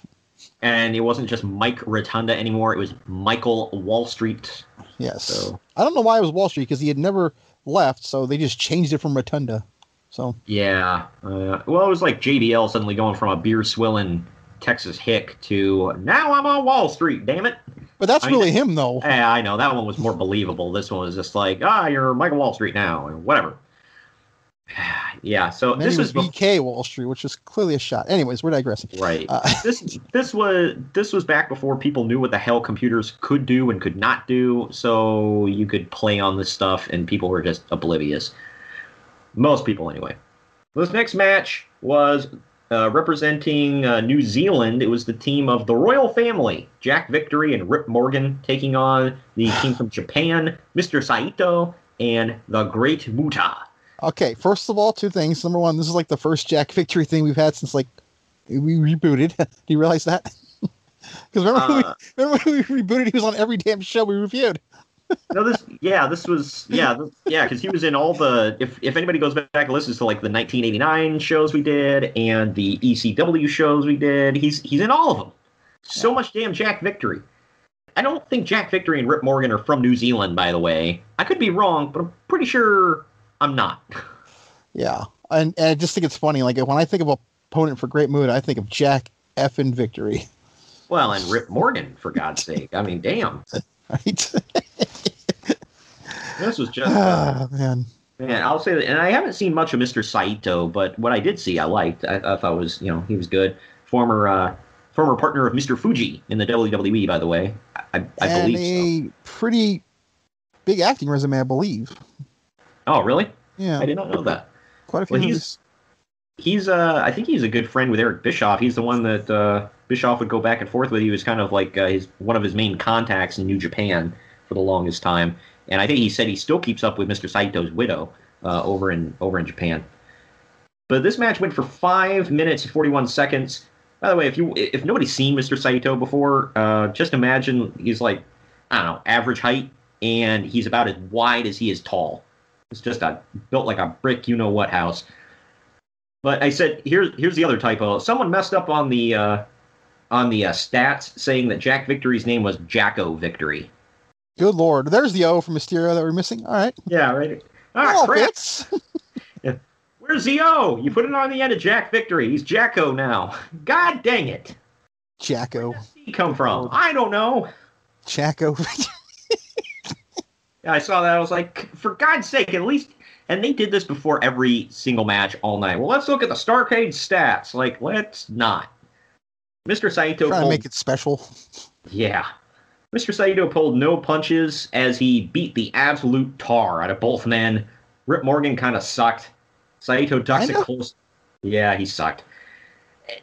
and it wasn't just mike rotunda anymore it was michael wall street Yes. So- I don't know why it was Wall Street because he had never left, so they just changed it from Rotunda. So yeah uh, well it was like jbl suddenly going from a beer swilling texas hick to now i'm on wall street damn it But that's I- really him though. Yeah, I know that one was more believable. This one was just like, ah, you're Michael Wall Street now, or whatever. [SIGHS] yeah. So And this was BK Wall Street, which is clearly a shot. Anyways, we're digressing. right. Uh, [LAUGHS] this this was this was back before people knew what the hell computers could do and could not do. So you could play on this stuff, and people were just oblivious. Most people, anyway. This next match was uh, representing uh, New Zealand. It was the team of the royal family, Jack Victory and Rip Morgan, taking on the [SIGHS] team from Japan, Mr. Saito and the Great Muta. Okay, first of all, two things. Number one, this is like the first Jack Victory thing we've had since like we rebooted. [LAUGHS] Do you realize that? [LAUGHS] Because remember, when Uh, we, remember when we rebooted? He was on every damn show we reviewed. No, this yeah, this was yeah, th- yeah, because he was in all the. If if anybody goes back and listens to like the 1989 shows we did and the ECW shows we did, he's he's in all of them. So much damn Jack Victory. I don't think Jack Victory and Rip Morgan are from New Zealand, by the way. I could be wrong, but I'm pretty sure I'm not. Yeah, and, and I just think it's funny. Like when I think of opponent for Great Mood, I think of Jack F and Victory. Well, and Rip Morgan, for God's sake. I mean, damn. [LAUGHS] Right? [LAUGHS] This was just. Ah, man. Man, I'll say that, and I haven't seen much of Mr. Saito, but what I did see, I liked. I, I thought was, you know, he was good. Former, uh, former partner of Mr. Fuji in the WWE, by the way. I, I, and believe. a pretty big acting resume, I believe. Oh, really? Yeah, I did not know that. quite a few. Well, he's he's uh, I think he's a good friend with Eric Bischoff. He's the one that uh, Bischoff would go back and forth with. He was kind of like uh, his one of his main contacts in New Japan for the longest time. And I think he said he still keeps up with Mr. Saito's widow uh, over in over in Japan. But this match went for five minutes and forty one seconds. By the way, if you if nobody's seen Mr. Saito before, uh, just imagine he's like I don't know average height, and he's about as wide as he is tall. It's just a built like a brick, you know what house. But I said here's here's the other typo. Someone messed up on the uh, on the uh, stats, saying that Jack Victory's name was Jacko Victory. Good lord, there's the O for Mysterio that we're missing. All right, Yeah, right. Ah, fits. [LAUGHS] Where's the O? You put it on the end of Jack Victory. He's Jacko now. God dang it. Jacko, Where He come from? I don't know. Jacko. [LAUGHS] Yeah, I saw that. I was like, for God's sake, at least. And they did this before every single match all night. Well, let's look at the Starcade stats. Like, let's not. Mr. Saito Trying to make it special. Yeah. Mr. Saito pulled no punches as he beat the absolute tar out of both men. Rip Morgan kind of sucked. Saito ducks it close. Yeah, he sucked.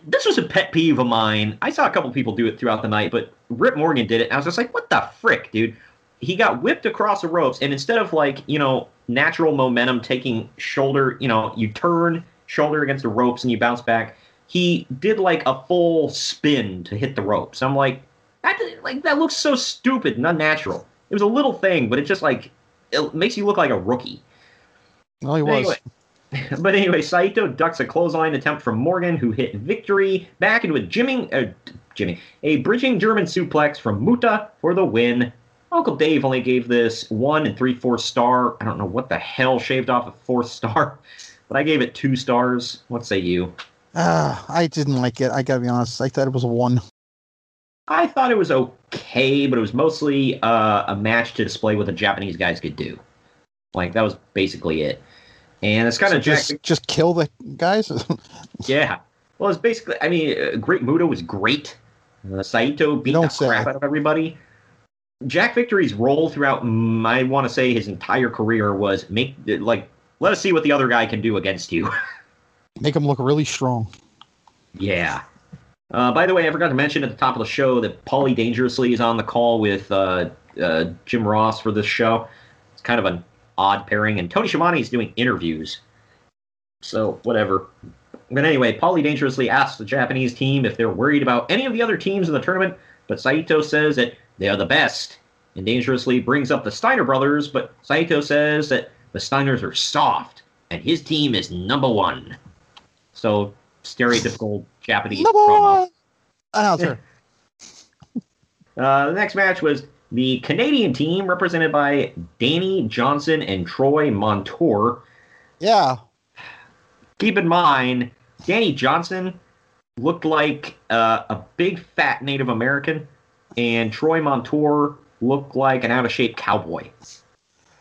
This was a pet peeve of mine. I saw a couple people do it throughout the night, but Rip Morgan did it. And I was just like, what the frick, dude? He got whipped across the ropes, and instead of like, you know, natural momentum taking shoulder, you know, you turn shoulder against the ropes and you bounce back, he did like a full spin to hit the ropes. I'm like, that like that looks so stupid and unnatural. It was a little thing, but it just like it makes you look like a rookie. Well, he But was. Anyway, [LAUGHS] but anyway, Saito ducks a clothesline attempt from Morgan, who hit victory back into a Jimmy, uh, Jimmy, a bridging German suplex from Muta for the win. Uncle Dave only gave this one and three fourths star. I don't know what the hell shaved off a fourth star, [LAUGHS] but I gave it two stars. What say you? Uh, I didn't like it. I gotta be honest. I thought it was a one. I thought it was okay, but it was mostly uh, a match to display what the Japanese guys could do. Like that was basically it. And it's kind So of just just kill the guys. [LAUGHS] Yeah. Well, it's basically. I mean, uh, Great Muta was great. Uh, Saito beat the say. crap out of everybody. Jack Victory's role throughout, mm, I want to say, his entire career was make like let us see what the other guy can do against you. [LAUGHS] Make him look really strong. yeah. Uh, by the way, I forgot to mention at the top of the show that Paulie Dangerously is on the call with uh, uh, Jim Ross for this show. It's kind of an odd pairing, and Tony Schiavone is doing interviews. So whatever. But anyway, Paulie Dangerously asks the Japanese team if they're worried about any of the other teams in the tournament, but Saito says that they are the best. And Dangerously brings up the Steiner brothers, but Saito says that the Steiners are soft, and his team is number one. So stereotypical Japanese Number promo. announcer. [LAUGHS] Uh, the next match was the Canadian team represented by Danny Johnson and Troy Montour. Yeah. Keep in mind, Danny Johnson looked like uh, a big fat Native American, and Troy Montour looked like an out of shape cowboy.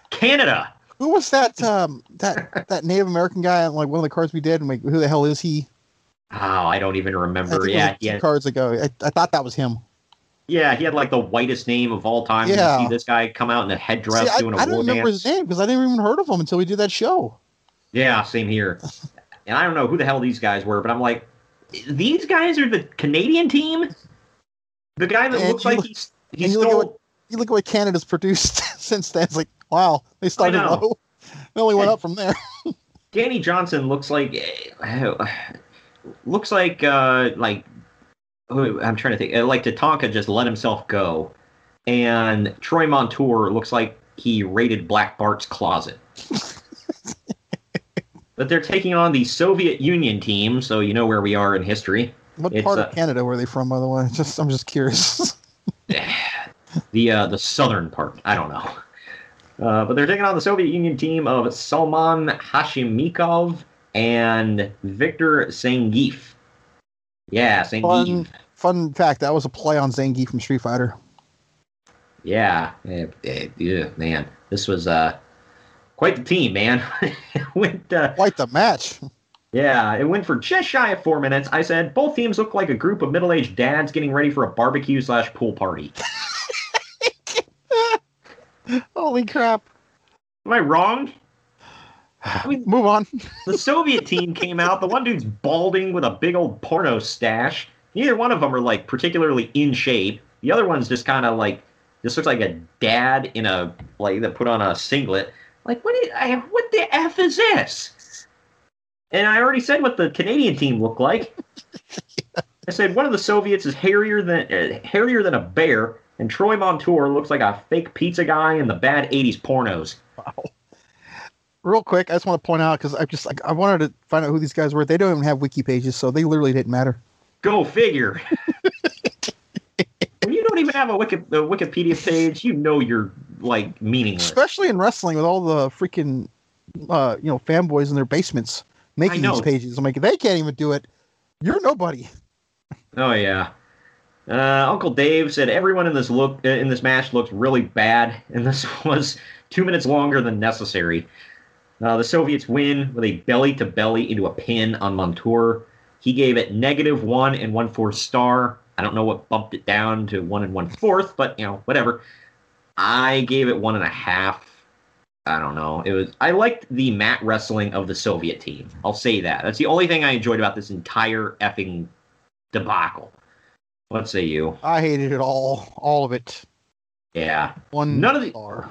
Canada. Who was that? Um, that that Native American guy on like one of the cards we did, and like, who the hell is he? Oh, I don't even remember. Yeah, yeah, cards ago. I, I thought that was him. yeah. He had like the whitest name of all time. Yeah. You see this guy come out in a headdress See, I, doing a I don't remember dance. his name because I didn't even heard of him until we did that show. Yeah, same here. [LAUGHS] and I don't know who the hell these guys were, but I'm like, these guys are the Canadian team. The guy that And looks like look- he's he and you look at stole. what you look at what Canada's produced [LAUGHS] since then. It's like, wow, they started low. They only went up from there. [LAUGHS] Danny Johnson looks like eh, looks like uh like oh, I'm trying to think uh, like Tatanka just let himself go, and Troy Montour looks like he raided Black Bart's closet. [LAUGHS] but they're taking on the Soviet Union team, so you know where we are in history. What It's, part uh, of Canada were they from, by the way? [LAUGHS] Just I'm just curious. [SIGHS] the uh, the southern part. I don't know. Uh, but they're taking on the Soviet Union team of Salman Hashimikov and Victor Zangiev. Yeah, Zangief. fun, fun fact: that was a play on Zangief from Street Fighter. Yeah, eh, eh, yeah, man, this was uh, quite the team, man. [LAUGHS] went, uh, Quite the match. yeah, it went for just shy of four minutes. I said both teams look like a group of middle-aged dads getting ready for a barbecue slash pool party. [LAUGHS] Holy crap! Am I wrong? [SIGHS] I mean, Move on. The Soviet team came out. The one dude's balding with a big old porno stash. Neither one of them are like particularly in shape. The other one's just kind of like this looks like a dad in a like that put on a singlet. Like what? Is, I, what the f is this? And I already said what the Canadian team looked like. I said one of the Soviets is hairier than uh, hairier than a bear, and Troy Montour looks like a fake pizza guy in the bad '80s pornos. Real quick, I just want to point out because I just like I wanted to find out who these guys were. They don't even have wiki pages, so they literally didn't matter. Go figure. [LAUGHS] when you don't even have a, Wiki, a Wikipedia page, you know you're like meaningless. Especially in wrestling, with all the freaking uh, you know fanboys in their basements making these pages. I'm like, they can't even do it. You're nobody. Oh yeah. Uh, Uncle Dave said everyone in this look uh, in this match looks really bad, and this [LAUGHS] was two minutes longer than necessary. Uh, the Soviets win with a belly to belly into a pin on Montour. He gave it negative one and one fourth star. I don't know what bumped it down to one and one fourth, but you know whatever. I gave it one and a half. I don't know. It was I liked the mat wrestling of the Soviet team. I'll say that. That's the only thing I enjoyed about this entire effing debacle. What say you? I hated it all, all of it. Yeah. One None of the- star.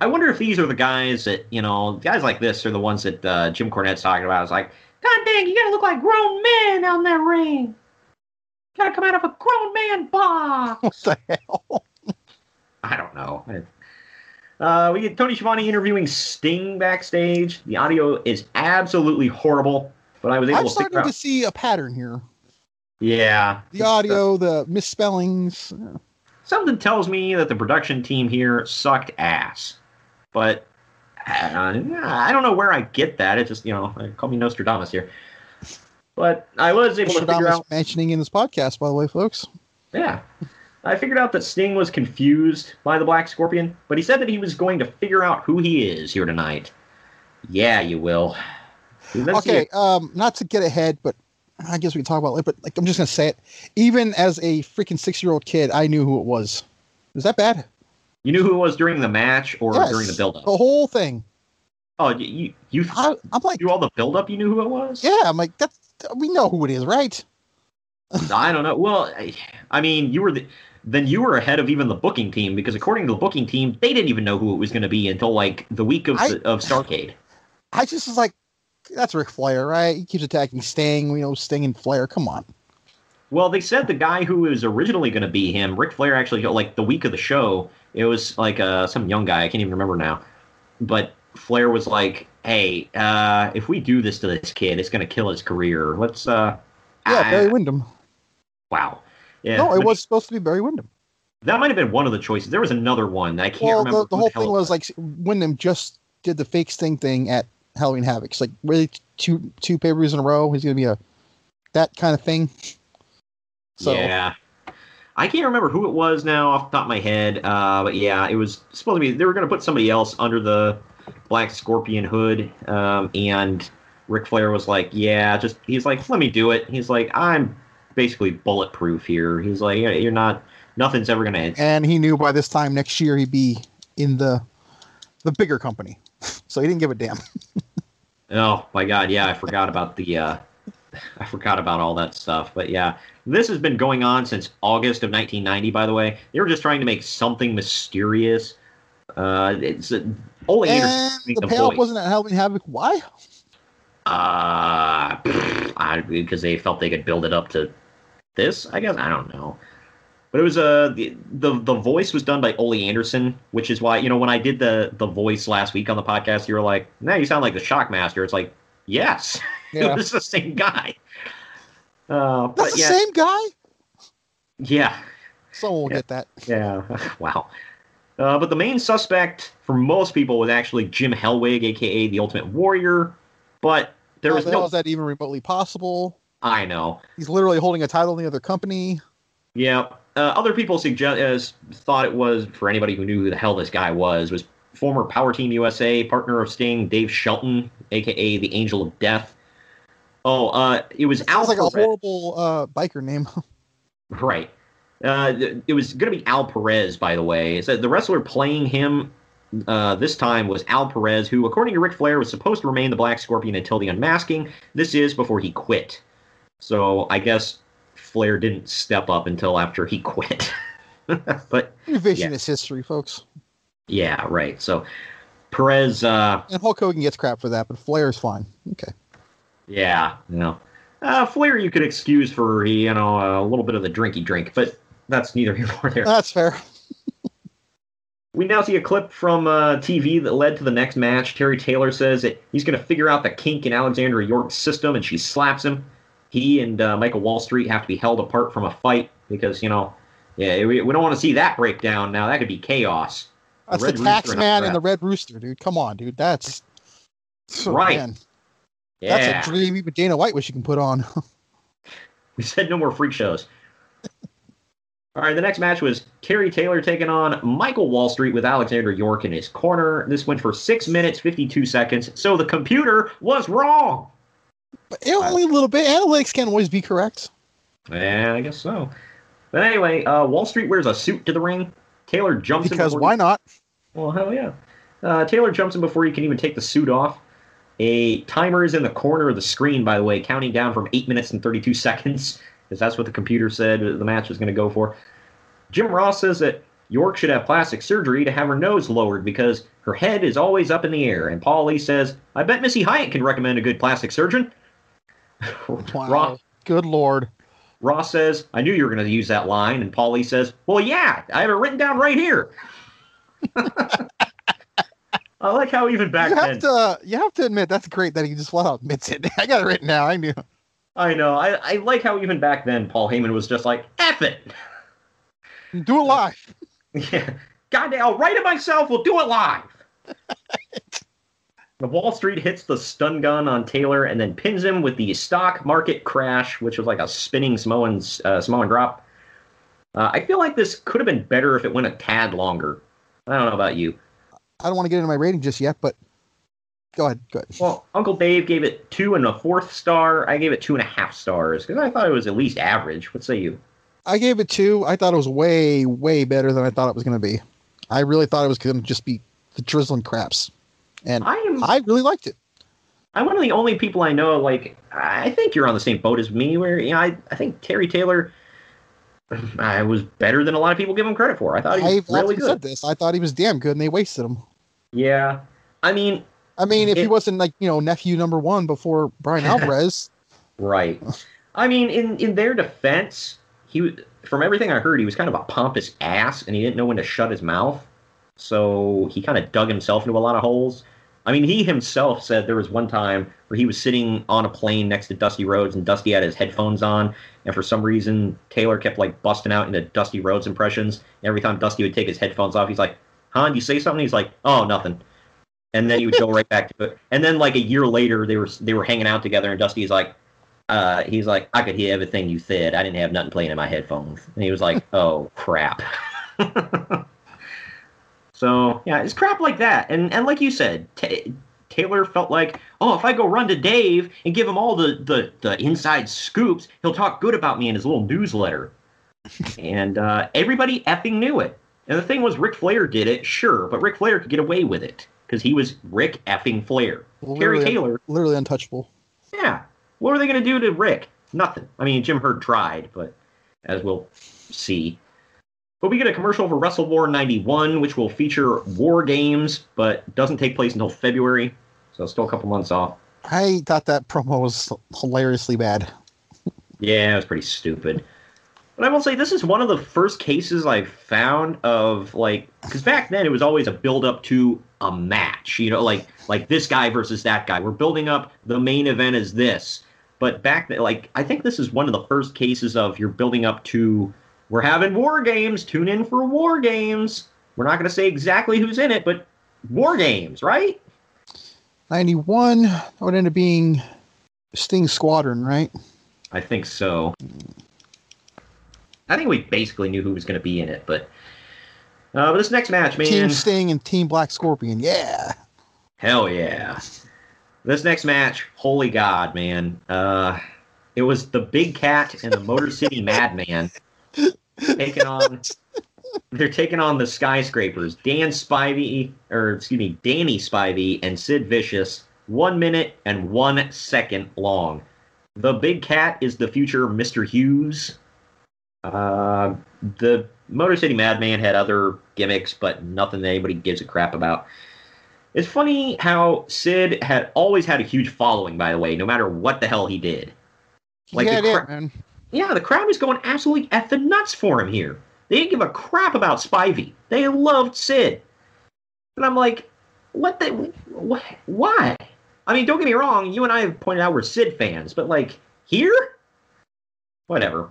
I wonder if these are the guys that, you know, guys like this are the ones that uh, Jim Cornette's talking about. It's like, God dang, you gotta look like grown men on that ring. Gotta come out of a grown man box. What the hell? I don't know. Uh, we get Tony Schiavone interviewing Sting backstage. The audio is absolutely horrible, but I was able I'm to starting out. to see a pattern here. Yeah. The audio, the misspellings. something tells me that the production team here sucked ass. But uh, I don't know where I get that. It just, you know, call me Nostradamus here. But I was able to figure out. mentioning in this podcast, by the way, folks. Yeah. I figured out that Sting was confused by the Black Scorpion, but he said that he was going to figure out who he is here tonight. Yeah, you will. Okay, um, not to get ahead, but I guess we can talk about it. But like, I'm just gonna say it. Even as a freaking six year old kid, I knew who it was. Is that bad? You knew who it was during the match or Yes, during the build-up? The whole thing. Oh, you you, you I, am like, through all the build-up, you knew who it was? yeah, I'm like, that's we know who it is, right? [LAUGHS] I don't know. Well, I, I mean, you were the, then you were ahead of even the booking team because according to the booking team, they didn't even know who it was going to be until like the week of I- the, of Starcade. [LAUGHS] I just was like, that's Ric Flair, right? He keeps attacking Sting. We know Sting and Flair. Come on. Well, they said the guy who was originally going to be him, Ric Flair, actually like the week of the show, it was like uh, some young guy. I can't even remember now, but Flair was like, "Hey, uh, if we do this to this kid, it's going to kill his career. Let's." uh Yeah, ah, Barry Windham. Wow. Yeah. no, it was supposed to be Barry Windham. That might have been one of the choices. There was another one. I can't Well, remember. the, the who whole thing it was like Windham just did the fake Sting thing at Halloween Havoc. It's like really two two pay per views in a row. He's gonna be a that kind of thing. So Yeah. I can't remember who it was now off the top of my head, uh, but yeah, it was supposed to be. They were going to put somebody else under the Black Scorpion hood, um, and Ric Flair was like, "Yeah, just." He's like, "Let me do it." He's like, "I'm basically bulletproof here." He's like, "You're not. Nothing's ever going to." End And he knew by this time next year he'd be in the the bigger company. [LAUGHS] So he didn't give a damn. [LAUGHS] Oh my God! Yeah, I forgot about the. Uh, I forgot about all that stuff. But yeah, this has been going on since August of 1990. By the way, they were just trying to make something mysterious. Uh, it's uh, Ole And Anderson. the the payoff voice. wasn't at Halloween Havoc. Why? Uh, [SIGHS] I, because they felt they could build it up to this. I guess I don't know. But it was uh the, the the voice was done by Ole Anderson, which is why you know when I did the the voice last week on the podcast, you were like, "Now you sound like the Shockmaster." It's like, yes, [LAUGHS] Yeah. it was the same guy. Uh, That's the yeah, same guy. yeah, Someone will Yeah. get that. yeah. [LAUGHS] wow. Uh, but the main suspect for most people was actually Jim Hellwig, aka the Ultimate Warrior. But there How was the no. is that even remotely possible? I know. He's literally holding a title in the other company. Yeah. Uh, other people suggest as thought it was for anybody who knew who the hell this guy was was former Power Team USA partner of Sting, Dave Shelton, aka the Angel of Death. Oh, uh, it was Al Sounds like a horrible uh, biker name. [LAUGHS] Right. Uh, th- it was going to be Al Perez, by the way. So the wrestler playing him uh, this time was Al Perez, who, according to Ric Flair, was supposed to remain the Black Scorpion until the unmasking. This is before he quit. So I guess Flair didn't step up until after he [LAUGHS] quit. [LAUGHS] but Revisionist history, folks. yeah, right. So Perez, uh, And Hulk Hogan gets crap for that, but Flair's fine. Okay. Yeah, you know, uh, Flair you could excuse for you know a little bit of the drinky drink, but that's neither here nor there. That's fair. [LAUGHS] We now see a clip from uh, TV that led to the next match. Terry Taylor says that he's going to figure out the kink in Alexandra York's system, and she slaps him. He and uh, Michael Wall Street have to be held apart from a fight because, you know, yeah, we, we don't want to see that breakdown now. That could be chaos. That's Red the tax man and the Red Rooster, dude. Come on, dude. That's oh, Right. man. Yeah. That's a dream even Dana White wish you can put on. [LAUGHS] We said no more freak shows. All right, the next match was Terry Taylor taking on Michael Wall Street with Alexandra York in his corner. This went for six minutes, 52 seconds, so the computer was wrong. but only a little bit. Analytics can't always be correct. Yeah, I guess so. But anyway, uh, Wall Street wears a suit to the ring. Taylor jumps in Because why he- not? Well, hell yeah. Uh, Taylor jumps in before he can even take the suit off. A timer is in the corner of the screen, by the way, counting down from 8 minutes and 32 seconds, [LAUGHS] because that's what the computer said the match was going to go for. Jim Ross says that York should have plastic surgery to have her nose lowered because her head is always up in the air. And Paulie says, I bet Missy Hyatt can recommend a good plastic surgeon. [LAUGHS] Wow. Ross, Good lord. Ross says, I knew you were going to use that line. And Paulie says, Well, yeah, I have it written down right here. [LAUGHS] I like how even back You then. to you have to admit that's great that he just flat out admits it. [LAUGHS] I got it written down. I knew. I know. I, I like how even back then Paul Heyman was just like, F it. [LAUGHS] Do it live. [LAUGHS] Yeah. Goddamn, I'll write it myself. We'll do it live. the Wall Street hits the stun gun on Taylor and then pins him with the stock market crash, which was like a spinning Samoan, uh, Samoan drop. Uh, I feel like this could have been better if it went a tad longer. I don't know about you. I don't want to get into my rating just yet, but go ahead. Go ahead. Well, Uncle Dave gave it two and a fourth star. I gave it two and a half stars because I thought it was at least average. What say you? I gave it two. I thought it was way, way better than I thought it was going to be. I really thought it was going to just be the drizzling craps, and I am. I really liked it. I'm one of the only people I know. Like, I think you're on the same boat as me. Where you know, I, I think Terry Taylor, [SIGHS] I was better than a lot of people give him credit for. I thought he was I've really good. said this. I thought he was damn good, and they wasted him. Yeah, I mean, I mean, if he wasn't like you know nephew number one before Bryan [LAUGHS] Alvarez, right. I mean, in in their defense, he from everything I heard, he was kind of a pompous ass, and he didn't know when to shut his mouth. So he kind of dug himself into a lot of holes. I mean, he himself said there was one time where he was sitting on a plane next to Dusty Rhodes, and Dusty had his headphones on, and for some reason Taylor kept like busting out into Dusty Rhodes impressions. Every time Dusty would take his headphones off, he's like, "Han, you say something?" He's like, "Oh, nothing." And then he would go right back to it. And then like a year later, they were they were hanging out together, and Dusty's like, uh, he's like, I could hear everything you said. I didn't have nothing playing in my headphones. And he was like, [LAUGHS] oh crap. [LAUGHS] so yeah, it's crap like that. And and like you said, Ta Taylor felt like, oh, if I go run to Dave and give him all the, the, the inside scoops, he'll talk good about me in his little newsletter. and uh, everybody effing knew it. And the thing was, Ric Flair did it, sure, but Ric Flair could get away with it because he was Ric effing Flair. Terry literally, Taylor literally untouchable. yeah. What were they going to do to Ric? Nothing. I mean, Jim Herd tried, but as we'll see. But we get a commercial for Wrestle War 91, which will feature War Games, but doesn't take place until February. So still a couple months off. I thought that promo was hilariously bad. Yeah, it was pretty stupid. But I will say this is one of the first cases I've found of like because back then it was always a build up to a match, you know, like like this guy versus that guy. We're building up the main event is this. But back then, like I think this is one of the first cases of you're building up to we're having war games. Tune in for war games. We're not going to say exactly who's in it, but war games, right? 91 that would end up being Sting Squadron, right? I think so. I think we basically knew who was going to be in it, but uh, but this next match, man, Team Sting and Team Black Scorpion. Yeah. hell yeah! This next match, holy god, man! Uh, it was the Big Cat and the Motor City [LAUGHS] Madman taking on. They're taking on the skyscrapers. Dan Spivey, or excuse me, Danny Spivey and Sid Vicious. One minute and one second long. The Big Cat is the future Mr. Hughes. Uh, the Motor City Madman had other gimmicks, but nothing that anybody gives a crap about. It's funny how Sid had always had a huge following, by the way, no matter what the hell he did. Like yeah, the it, cra- man. yeah, the crowd was going absolutely at the nuts for him here. They didn't give a crap about Spivey. They loved Sid. And I'm like, what the, wh- why? I mean, don't get me wrong, you and I have pointed out we're Sid fans, but like, here? Whatever.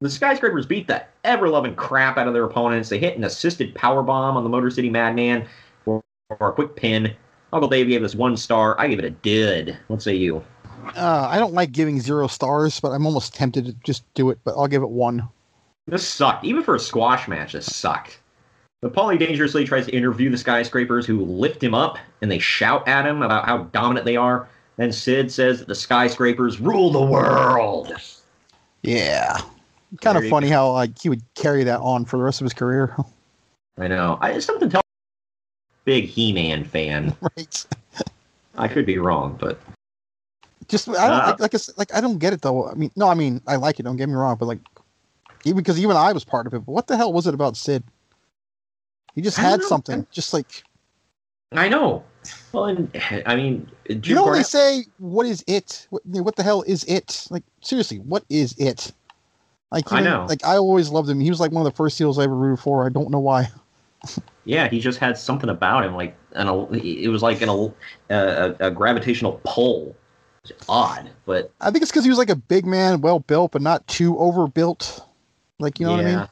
The skyscrapers beat the ever loving crap out of their opponents. They hit an assisted power bomb on the Motor City Madman for, for a quick pin. Uncle Dave gave this one star. I give it a dud. What say you? Uh, I don't like giving zero stars, but I'm almost tempted to just do it, but I'll give it one. This sucked. Even for a squash match, this sucked. The Paulie dangerously tries to interview the skyscrapers who lift him up and they shout at him about how dominant they are. Then Sid says that the skyscrapers rule the world. Yeah. Kind of There you funny how like he would carry that on for the rest of his career. [LAUGHS] I know. I, something tell big He-Man fan. [LAUGHS] right. I could be wrong, but Just I don't Uh, like like I, like I don't get it though. I mean, no, I mean I like it. Don't get me wrong, but like even because even I was part of it. But what the hell was it about Sid? He just I had something. Just like I know. Well, and I mean, Jim you know they say, "What is it? What, what the hell is it?" Like seriously, what is it? Like I know. Like I always loved him. He was like one of the first heels I ever rooted for. I don't know why. Yeah, he just had something about him, like an it was like an a, a, a gravitational pull. It's odd, but I think it's because he was like a big man, well built, but not too overbuilt. Like you know what I mean?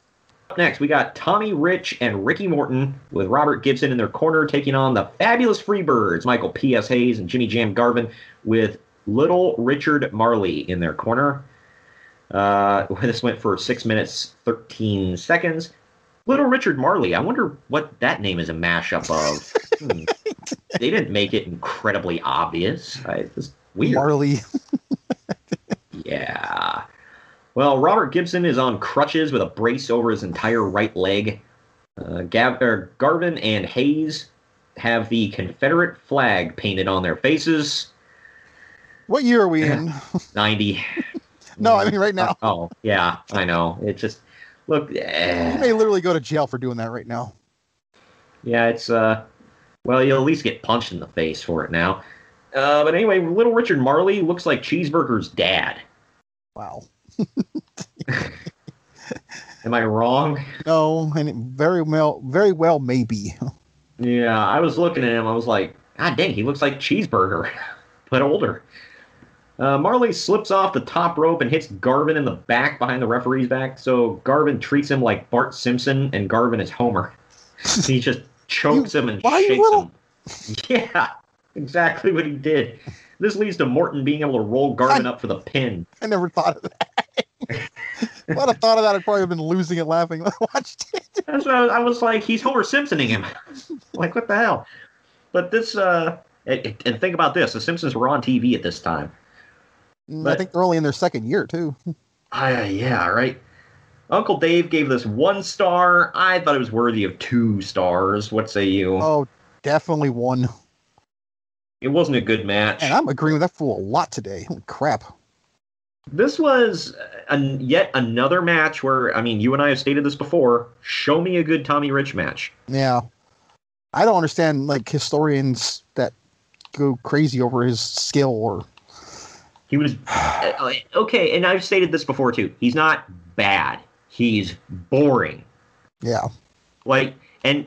next, we got Tommy Rich and Ricky Morton with Robert Gibson in their corner taking on the fabulous Freebirds, Michael P.S. Hayes and Jimmy Jam Garvin with Little Richard Marley in their corner. Uh, [LAUGHS] this went for six minutes, 13 seconds. Little Richard Marley, I wonder what that name is a mashup of. Hmm. [LAUGHS] They didn't make it incredibly obvious. I, it's weird. Marley. [LAUGHS] Yeah. Well, Robert Gibson is on crutches with a brace over his entire right leg. Uh, Gav- er, Garvin and Hayes have the Confederate flag painted on their faces. What year are we in? 90. No, I mean right now. [LAUGHS] Oh, yeah, I know. It just look. eh. You may literally go to jail for doing that right now. Yeah, it's uh, well, you'll at least get punched in the face for it now. Uh, but anyway, little Richard Marley looks like Cheeseburger's dad. Wow. [LAUGHS] Am I wrong? No, and very well, very well maybe. Yeah, I was looking at him. I was like, God dang, he looks like Cheeseburger, [LAUGHS] but older. Uh, Marley slips off the top rope and hits Garvin in the back behind the referee's back. So Garvin treats him like Bart Simpson, and Garvin is Homer. [LAUGHS] he just chokes him and shakes little- him. [LAUGHS] Yeah, exactly what he did. This leads to Morton being able to roll Garvin up for the pin. I never thought of that. if I'd have thought of that, I'd probably have been losing it laughing when I watched it. [LAUGHS] That's what I was, I was like, he's Homer Simpsoning him. like, what the hell? But this, uh, and, and think about this: the Simpsons were on TV at this time. Mm, I think they're only in their second year too. Ah, yeah, right. Uncle Dave gave this one star. I thought it was worthy of two stars. What say you? Oh, definitely one. It wasn't a good match. And I'm agreeing with that fool a lot today. Holy crap. This was an, yet another match where, I mean, you and I have stated this before. Show me a good Tommy Rich match. Yeah. I don't understand like historians that go crazy over his skill or He was [SIGHS] uh, okay, and I've stated this before too. He's not bad. He's boring. yeah. Like, and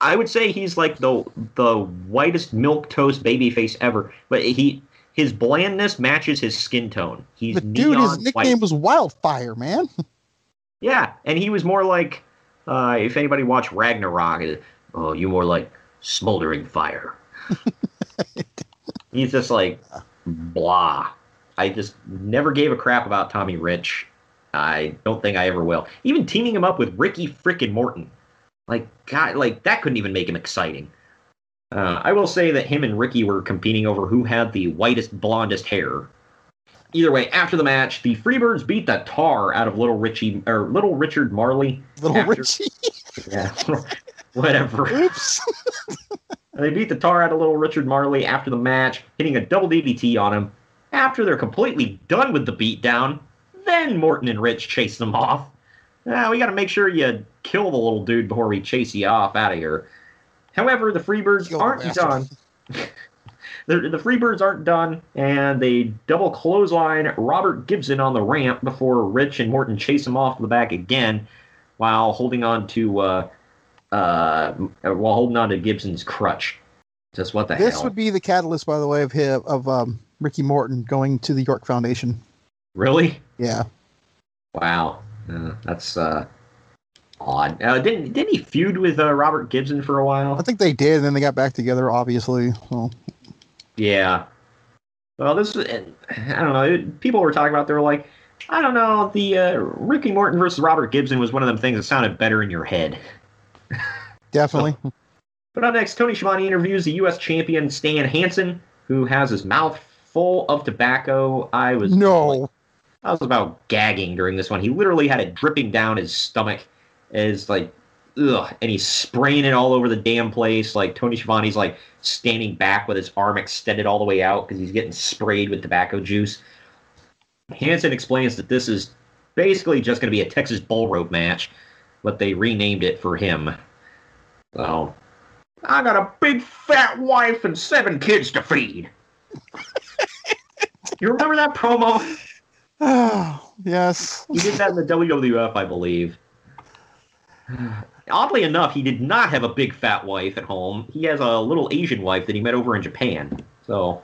I would say he's like the the whitest milk toast baby face ever. But he his blandness matches his skin tone. He's But dude, his nickname white. was Wildfire, man. [LAUGHS] Yeah, and he was more like uh, if anybody watched Ragnarok, uh, oh, you more like smoldering fire. [LAUGHS] He's just like blah. I just never gave a crap about Tommy Rich. I don't think I ever will. Even teaming him up with Ricky frickin' Morton, like God, like that couldn't even make him exciting. Uh, I will say that him and Ricky were competing over who had the whitest, blondest hair. Either way, after the match, the Freebirds beat the tar out of Little Richie or Little Richard Marley. Little after- Richie. [LAUGHS] Yeah, [LAUGHS] whatever. Oops. [LAUGHS] They beat the tar out of Little Richard Marley after the match, hitting a double DDT on him. After they're completely done with the beatdown, then Morton and Rich chase them off. Now we got to make sure you kill the little dude before we chase you off out of here. However, the Freebirds aren't done. [LAUGHS] the, the Freebirds aren't done, and they double clothesline Robert Gibson on the ramp before Rich and Morton chase him off the back again, while holding on to uh, uh, while holding on to Gibson's crutch. Just what the This hell? would be the catalyst, by the way, of him, of um, Ricky Morton going to the York Foundation. Really? Yeah. Wow. Uh, that's uh, odd. Uh, didn't didn't he feud with uh, Robert Gibson for a while? I think they did, and then they got back together, obviously. So, Yeah. Well, this and I don't know. it- People were talking about. They were like, I don't know. The uh, Ricky Morton versus Robert Gibson was one of them things that sounded better in your head. [LAUGHS] definitely. But up next, Tony Schiavone interviews the U.S. champion Stan Hansen, who has his mouth full of tobacco. I was no. I was about gagging during this one. He literally had it dripping down his stomach. As like, ugh, and he's spraying it all over the damn place. Like Tony Schiavone's like standing back with his arm extended all the way out because he's getting sprayed with tobacco juice. Hansen explains that this is basically just going to be a Texas bull rope match, but they renamed it for him. So, I got a big fat wife and seven kids to feed. You remember that promo? Oh, [SIGHS] yes. He did that in the WWF, I believe. Oddly enough, he did not have a big fat wife at home. He has a little Asian wife that he met over in Japan. So,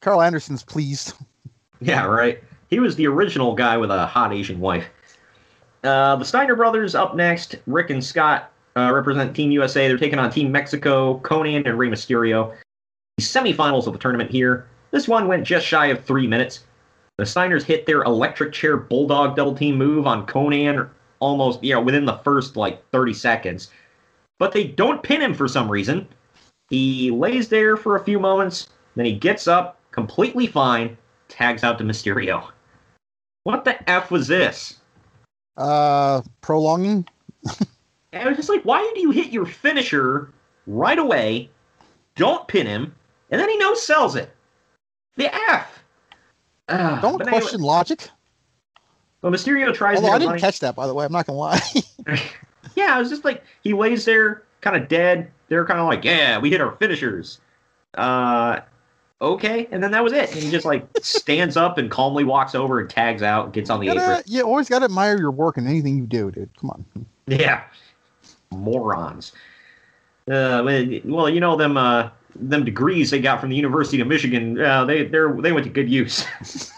Karl Anderson's pleased. yeah, right. He was the original guy with a hot Asian wife. Uh, the Steiner brothers up next. Rick and Scott uh, represent Team USA. They're taking on Team Mexico, Konnan and Rey Mysterio. The semifinals of the tournament here. This one went just shy of three minutes. The Steiners hit their electric chair bulldog double team move on Konnan almost, you know, within the first like 30 seconds. But they don't pin him for some reason. He lays there for a few moments, then he gets up, completely fine, tags out to Mysterio. What the F was this? Uh, prolonging. And [LAUGHS] I was just like, why do you hit your finisher right away? Don't pin him, and then he no sells it. The F. Uh, Don't but anyway- question logic. Well, Mysterio tries Although to I didn't running- catch that, by the way. I'm not gonna lie. [LAUGHS] Yeah, I was just like, he lays there, kind of dead. They're kind of like, yeah, we hit our finishers. Uh, okay, and then that was it. And he just like [LAUGHS] stands up and calmly walks over and tags out, and gets on the gotta, apron. you always gotta admire your work in anything you do, dude. Come on. Yeah, morons. Uh, well, you know them. Uh, them degrees they got from the University of Michigan. Uh, they they they went to good use. [LAUGHS]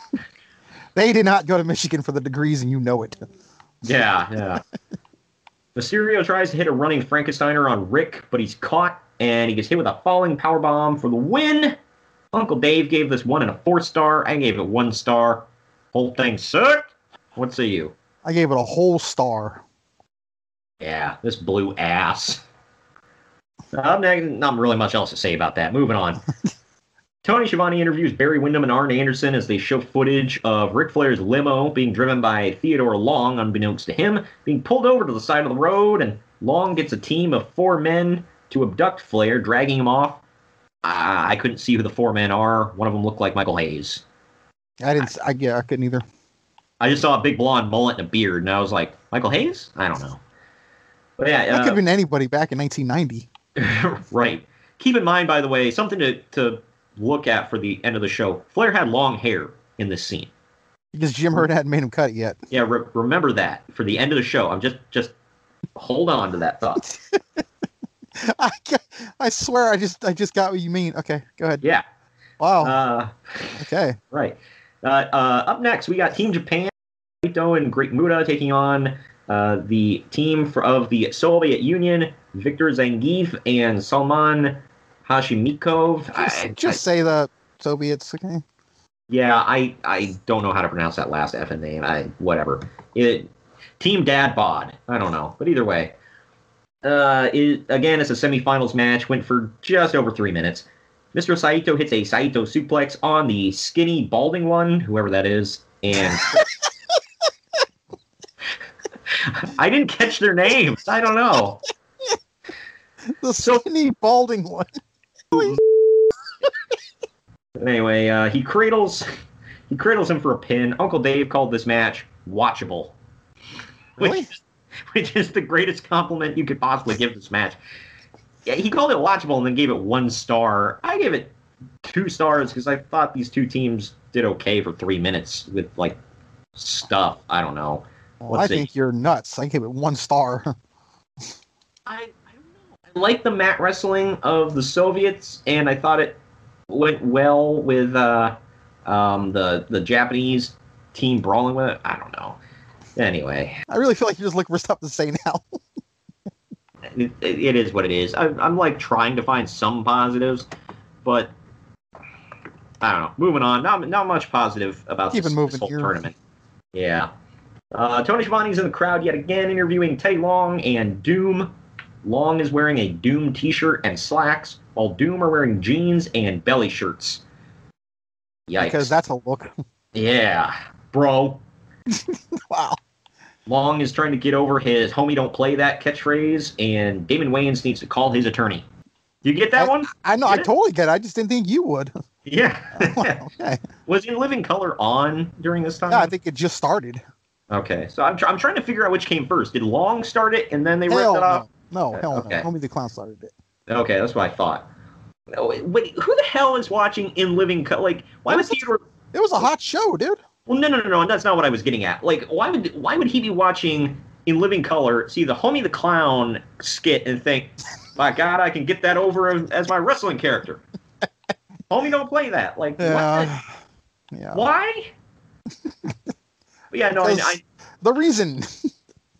They did not go to Michigan for the degrees, and you know it. Yeah, yeah. [LAUGHS] Mysterio tries to hit a running Frankensteiner on Rick, but he's caught and he gets hit with a falling power bomb for the win. Uncle Dave gave this one and a four star. I gave it one star. Whole thing sucked. What say you? I gave it a whole star. Yeah, this blue ass. Uh, not, really much else to say about that. Moving on. [LAUGHS] Tony Schiavone interviews Barry Windham and Arn Anderson as they show footage of Ric Flair's limo being driven by Theodore Long, unbeknownst to him, being pulled over to the side of the road, and Long gets a team of four men to abduct Flair, dragging him off. I, I couldn't see who the four men are. One of them looked like Michael Hayes. I didn't. I yeah, I couldn't either. I just saw a big blonde mullet and a beard, and I was like, Michael Hayes? I don't know. But yeah, That uh, could have been anybody back in 1990. [LAUGHS] right. Keep in mind, by the way, something to, to look at for the end of the show. Flair had long hair in this scene. Because Jim Herd hadn't made him cut it yet. Yeah, re- remember that for the end of the show. I'm just just hold on to that thought. [LAUGHS] I, I swear, I just I just got what you mean. Okay, go ahead. Yeah. Wow. Uh, okay. right. Uh, uh, up next, we got Team Japan, Ito and Great Muta taking on uh, the team for, of the Soviet Union, Victor Zangiev and Salman Hashimikov. I- Just say the Soviets, okay? Yeah, I I don't know how to pronounce that last effing name. I whatever. It Team Dad Bod. I don't know, but either way, uh, it, again, it's a semifinals match. Went for just over three minutes. Mr. Saito hits a Saito suplex on the skinny balding one, whoever that is, and [LAUGHS] I didn't catch their names. I don't know. [LAUGHS] The skinny balding one. But [LAUGHS] anyway, uh, he cradles he cradles him for a pin. Uncle Dave called this match watchable. Which, which is the greatest compliment you could possibly give this match. Yeah, he called it watchable and then gave it one star. I gave it two stars because I thought these two teams did okay for three minutes with like stuff. I don't know. Well, I Let's see. think you're nuts. I gave it one star. [LAUGHS] I like the mat wrestling of the Soviets, and I thought it went well with uh, um, the the Japanese team brawling with it. I don't know. Anyway, I really feel like you just look for stuff to say now. [LAUGHS] it, it is what it is. I, I'm like trying to find some positives, but I don't know. Moving on. Not not much positive about Keep this, this whole here. tournament. Yeah. Uh, Tony Schiavone's in the crowd yet again, interviewing Teddy Long and Doom. Long is wearing a Doom T-shirt and slacks, while Doom are wearing jeans and belly shirts. Yikes! Because that's a look. [LAUGHS] Yeah, bro. [LAUGHS] wow. Long is trying to get over his "homie don't play that" catchphrase, and Damon Wayans needs to call his attorney. You get that one? I know. I totally get it. I just didn't think you would. [LAUGHS] Yeah. okay. Was In Living Color on during this time? Yeah, I think it just started. Okay, so I'm, tr- I'm trying to figure out which came first. Did Long start it and then they Hell ripped it off? No. Uh, no, hell okay. no. Homie the Clown started it. Okay, that's what I thought. No, wait, wait, who the hell is watching In Living Color? Like, why would Theodore? It was a hot show, dude. Well, no, no, no, no. That's not what I was getting at. Like, why would why would he be watching In Living Color, see the Homie the Clown skit, and think, "My God, I can get that over as, as my wrestling character." [LAUGHS] Homie, don't play that. Like, Yeah. what? Why? [LAUGHS] Yeah, no, I, I, The reason.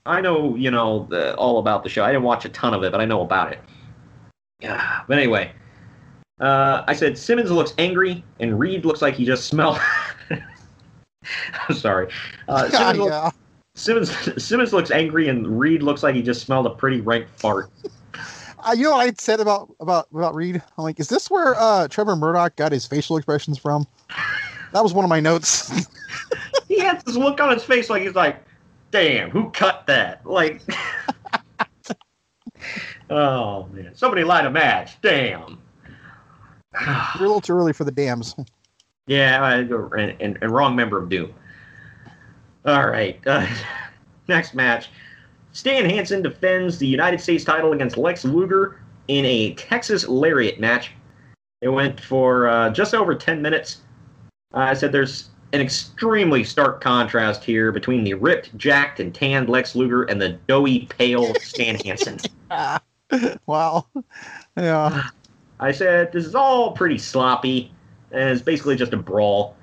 I know, you know, the, all about the show. I didn't watch a ton of it, but I know about it. Yeah. But anyway, uh, I said Simmons looks angry, and Reed looks like he just smelled. [LAUGHS] I'm sorry. Uh, [LAUGHS] Simmons, yeah. Simmons, [LAUGHS] Simmons looks angry, and Reed looks like he just smelled a pretty rank fart. Uh, you know what I said about about about Reed? I'm like, is this where uh, Trevor Murdoch got his facial expressions from? That was one of my notes. he had this look on his face like he's like, "Damn, who cut that?" Like, [LAUGHS] oh man, somebody light a match. Damn. You're a little too early for the dams. Yeah, I, and, and, and wrong member of Doom. All right, uh, [LAUGHS] next match. Stan Hansen defends the United States title against Lex Luger in a Texas Lariat match. It went for uh, just over 10 minutes. Uh, I said there's an extremely stark contrast here between the ripped, jacked, and tanned Lex Luger and the doughy, pale Stan Hansen. [LAUGHS] wow. Yeah. I said this is all pretty sloppy, and it's basically just a brawl.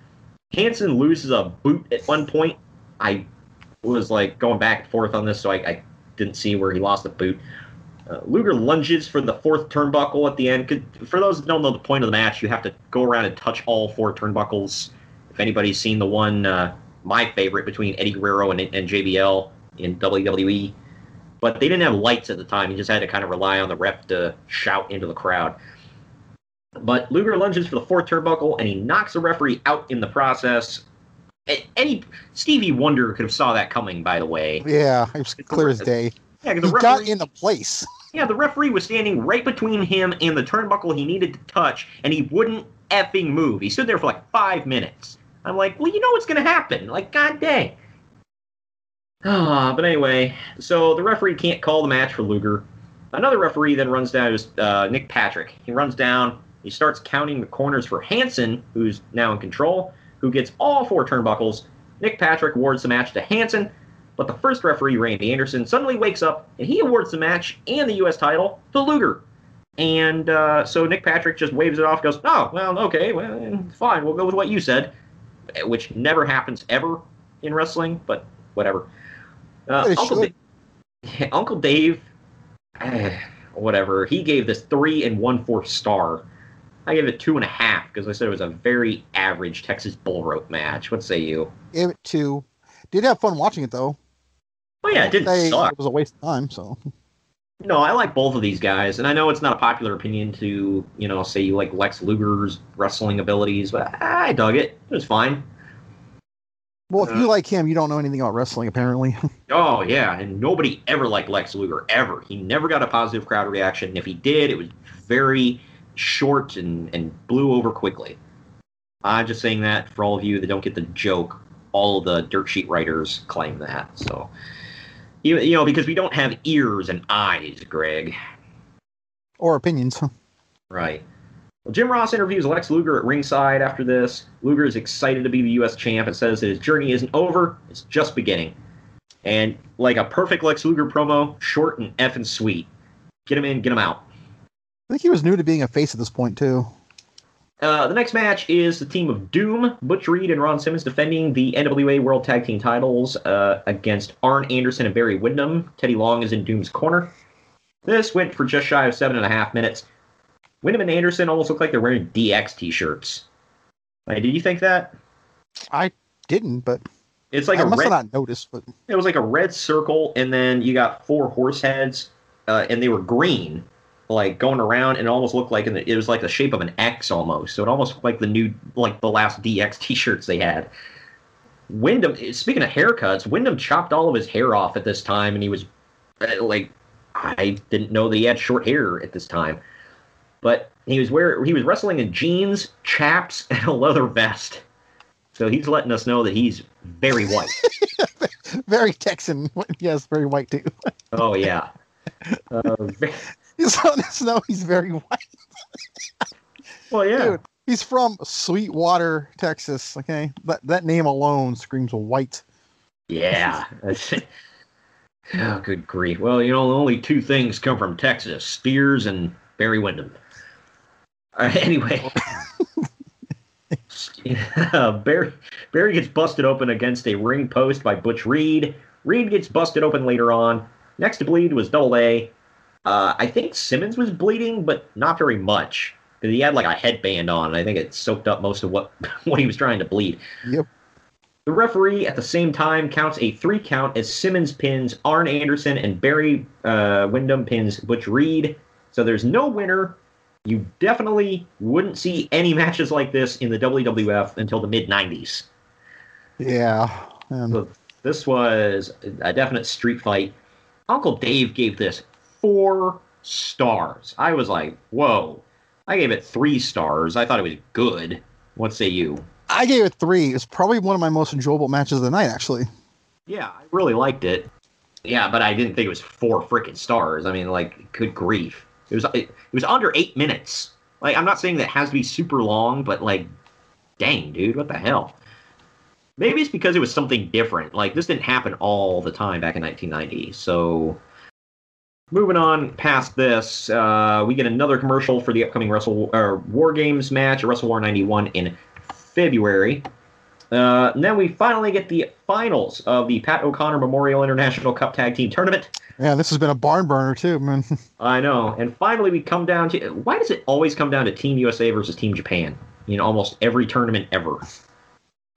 Hansen loses a boot at one point. I was like going back and forth on this, so I, I didn't see where he lost the boot. Uh, Luger lunges for the fourth turnbuckle at the end. Could, for those that don't know the point of the match, you have to go around and touch all four turnbuckles. If anybody's seen the one, uh, my favorite between Eddie Guerrero and, and JBL in WWE, but they didn't have lights at the time. You just had to kind of rely on the ref to shout into the crowd. But Luger lunges for the fourth turnbuckle and he knocks the referee out in the process. Any Stevie Wonder could have saw that coming, by the way. Yeah, it was clear as day. Yeah, 'cause he the got referee- into place. Yeah, the referee was standing right between him and the turnbuckle he needed to touch, and he wouldn't effing move. He stood there for like five minutes. I'm like, well, you know what's going to happen. Like, god dang. Ah, but anyway, so the referee can't call the match for Luger. Another referee then runs down is uh, Nick Patrick. He runs down. He starts counting the corners for Hansen, who's now in control, who gets all four turnbuckles. Nick Patrick awards the match to Hansen, but the first referee, Randy Anderson, suddenly wakes up and he awards the match and the U.S. title to Luger. And uh, so Nick Patrick just waves it off, goes, "Oh, well, okay, well, fine, we'll go with what you said," which never happens ever in wrestling, but whatever. Uh, Uncle, should. Da- [LAUGHS] Uncle Dave, eh, whatever. He gave this three and one fourth star. I gave it two and a half because I said it was a very average Texas Bull Rope match. What say you? Gave it two. Did have fun watching it though. Oh yeah, it didn't suck. It was a waste of time. So No, I like both of these guys, and I know it's not a popular opinion to, you know, say you like Lex Luger's wrestling abilities, but I dug it. It was fine. well, if you uh, like him, you don't know anything about wrestling apparently. [LAUGHS] Oh yeah, and nobody ever liked Lex Luger ever. He never got a positive crowd reaction. And if he did, it was very short and and blew over quickly. I'm just saying that for all of you that don't get the joke. All of the dirt sheet writers claim that. So, you, you know, because we don't have ears and eyes, Greg. or opinions. Right. Well, Jim Ross interviews Lex Luger at ringside after this. Luger is excited to be the U.S. champ and says that his journey isn't over, it's just beginning. And like a perfect Lex Luger promo, short and effing sweet. Get him in, get him out. I think he was new to being a face at this point too. Uh, the next match is the team of Doom, Butch Reed and Ron Simmons defending the NWA World Tag Team titles uh, against Arn Anderson and Barry Windham. Teddy Long is in Doom's corner. This went for just shy of seven and a half minutes. Windham and Anderson almost look like they're wearing DX t-shirts. Like, did you think that? I didn't, but It's like I a must red. have not noticed. But It was like a red circle, and then you got four horse heads, uh, and they were green, like going around, and it almost looked like in the, it was like the shape of an X almost. So it almost looked like the new, like the last DX [LAUGHS] T-shirts they had. Windham, speaking of haircuts, Windham chopped all of his hair off at this time, and he was uh, like, I didn't know that he had short hair at this time, but he was wearing he was wrestling in jeans, chaps, [LAUGHS] and a leather vest. So he's letting us know that he's very white. [LAUGHS] very Texan. Yes, very white too. Oh yeah. Uh, He's letting us know he's very [LAUGHS] white. well, yeah. Dude, he's from Sweetwater, Texas. Okay, that that name alone screams white. Yeah. Oh, good grief. Well, you know, only two things come from Texas: Spears and Barry Windham. [LAUGHS] Uh, anyway, Barry, Barry gets busted open against a ring post by Butch Reed. Reed gets busted open later on. Next to bleed was Double A. Uh, I think Simmons was bleeding, but not very much. He had like a headband on, and I think it soaked up most of what [LAUGHS] what he was trying to bleed. Yep. The referee at the same time counts a three count as Simmons pins Arn Anderson and Barry uh, Windham pins Butch Reed. So there's no winner. You definitely wouldn't see any [LAUGHS] matches like this in the WWF until the mid 90s. Yeah. Um, So this was a definite street fight. Uncle Dave gave this four stars. I was like, whoa. I gave it three stars. I thought it was good. What say you? I gave it three. It's probably one of my most enjoyable matches of the night, actually. Yeah, I really liked it. Yeah, but I didn't think it was four freaking stars. I mean, like, good grief. It was it, it was under eight minutes. Like, I'm not saying that it has to be super long, but like, dang, dude, what the hell? Maybe it's because it was something different. Like, this didn't happen all the time back in 1990. So, moving on past this, uh, we get another commercial for the upcoming Wrestle uh, War Games match at Wrestle War 91 in February. Uh, and then we finally get the finals of the Pat O'Connor Memorial International Cup Tag Team Tournament. Yeah, this has been a barn burner too, man. [LAUGHS] I know. And finally, we come down to why does it always come down to Team USA versus Team Japan? Know, almost every tournament ever.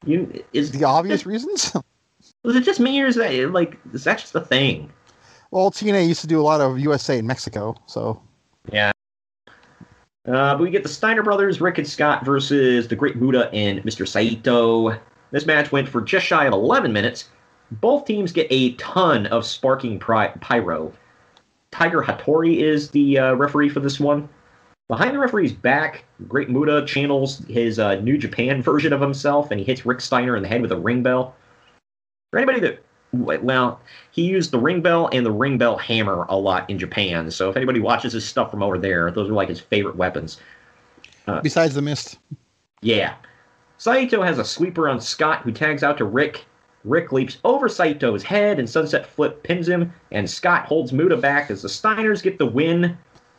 You is the obvious reasons. [LAUGHS] Was it just me, or is that like is that just a thing? Well, TNA used to do a lot of USA and Mexico, so Yeah. Uh, but we get the Steiner brothers, Rick and Scott, versus the Great Muta and Mr. Saito. This match went for just shy of 11 minutes. Both teams get a ton of sparking pri- pyro. Tiger Hattori is the uh, referee for this one. Behind the referee's back, Great Muta channels his uh, New Japan [LAUGHS] version of himself, and he hits Rick Steiner in the head with a ring bell. For anybody that, well, he used the ring bell and the ring bell hammer a lot in Japan. So if anybody watches his stuff from over there, those are like his favorite weapons. Uh, besides the mist. yeah. Saito has a sweeper on Scott who tags out to Rick. Rick leaps over Saito's head and Sunset Flip pins him, and Scott holds Muta back as the Steiners get the win.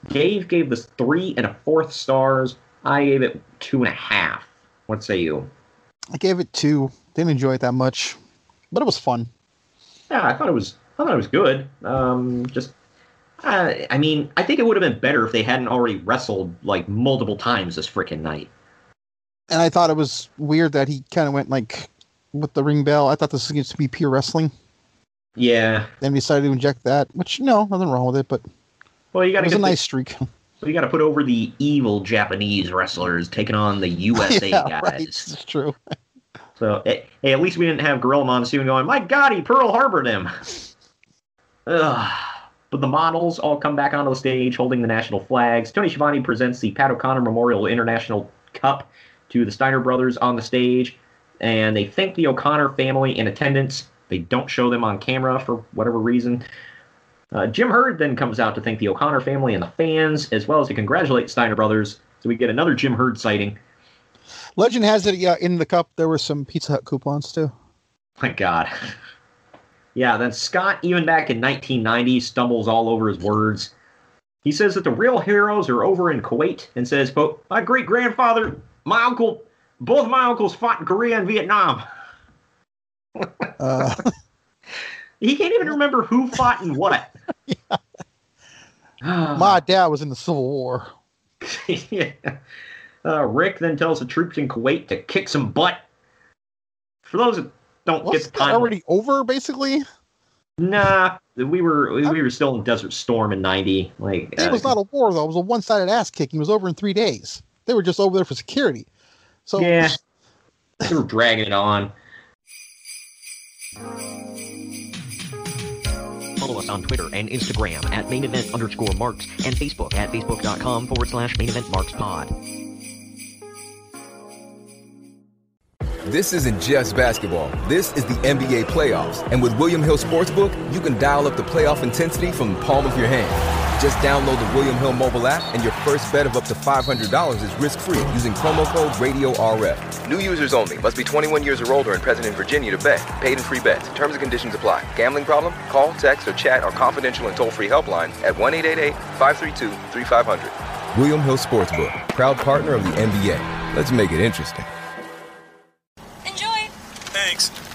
Dave gave this three and a fourth stars. I gave it two and a half. What say you? I gave it two. Didn't enjoy it that much, but it was fun. Yeah, I thought it was. I thought it was good. Um, just, uh, I mean, I think it would have been better if they hadn't already wrestled like multiple times this freaking night. And I thought it was weird that he kind of went like with the ring bell. I thought this was going to be pure wrestling. Yeah. Then we decided to inject that, which no, nothing wrong with it, but Well, you got it was a the- nice streak. [LAUGHS] So you got to put over the evil Japanese wrestlers taking on the USA [LAUGHS] yeah, guys. right. It's true. [LAUGHS] So, eh, hey, at least we didn't have Gorilla Monsoon going, my God, he Pearl Harbored him. [SIGHS] But the models all come back onto the stage holding the national flags. Tony Schiavone presents the Pat O'Connor Memorial International Cup to the Steiner brothers on the stage, and they thank the O'Connor family in attendance. They don't show them on camera for whatever reason. Uh, Jim Herd then comes out to thank the O'Connor family and the fans, as well as to congratulate Steiner brothers. So we get another Jim Herd sighting. Legend has it, yeah, in the cup there were some Pizza Hut coupons too. My God. Yeah, then Scott, even back in 1990, stumbles all over his words. He says that the real heroes are over in Kuwait and says, quote, My great grandfather, my uncle, both my uncles fought in Korea and Vietnam. Uh, [LAUGHS] He can't even remember who fought in what. [LAUGHS] my dad was in the Civil War. [LAUGHS] yeah. Uh, Rick then tells the troops in Kuwait to kick some butt. For those that don't Wasn't get the that time, already over, basically? nah, we were we, we were still in Desert Storm in '90. Like It uh, was not a war though. It was a one-sided ass kicking. It was over in three days. They were just over there for security. So Yeah. they were dragging it on. Follow us on Twitter and Instagram at main event underscore marks and Facebook at facebook.com forward slash main event marks pod. This isn't just basketball. This is the NBA playoffs. And with William Hill Sportsbook, you can dial up the playoff intensity from the palm of your hand. Just download the William Hill mobile app, and your first bet of up to $500 is risk free using promo code RadioRF. New users only. Must be 21 years or older and present in Virginia to bet. Paid and free bets. Terms and conditions apply. Gambling problem? Call, text, or chat our confidential and toll free helpline at 1 888 532 3500. William Hill Sportsbook, proud partner of the NBA. Let's make it interesting.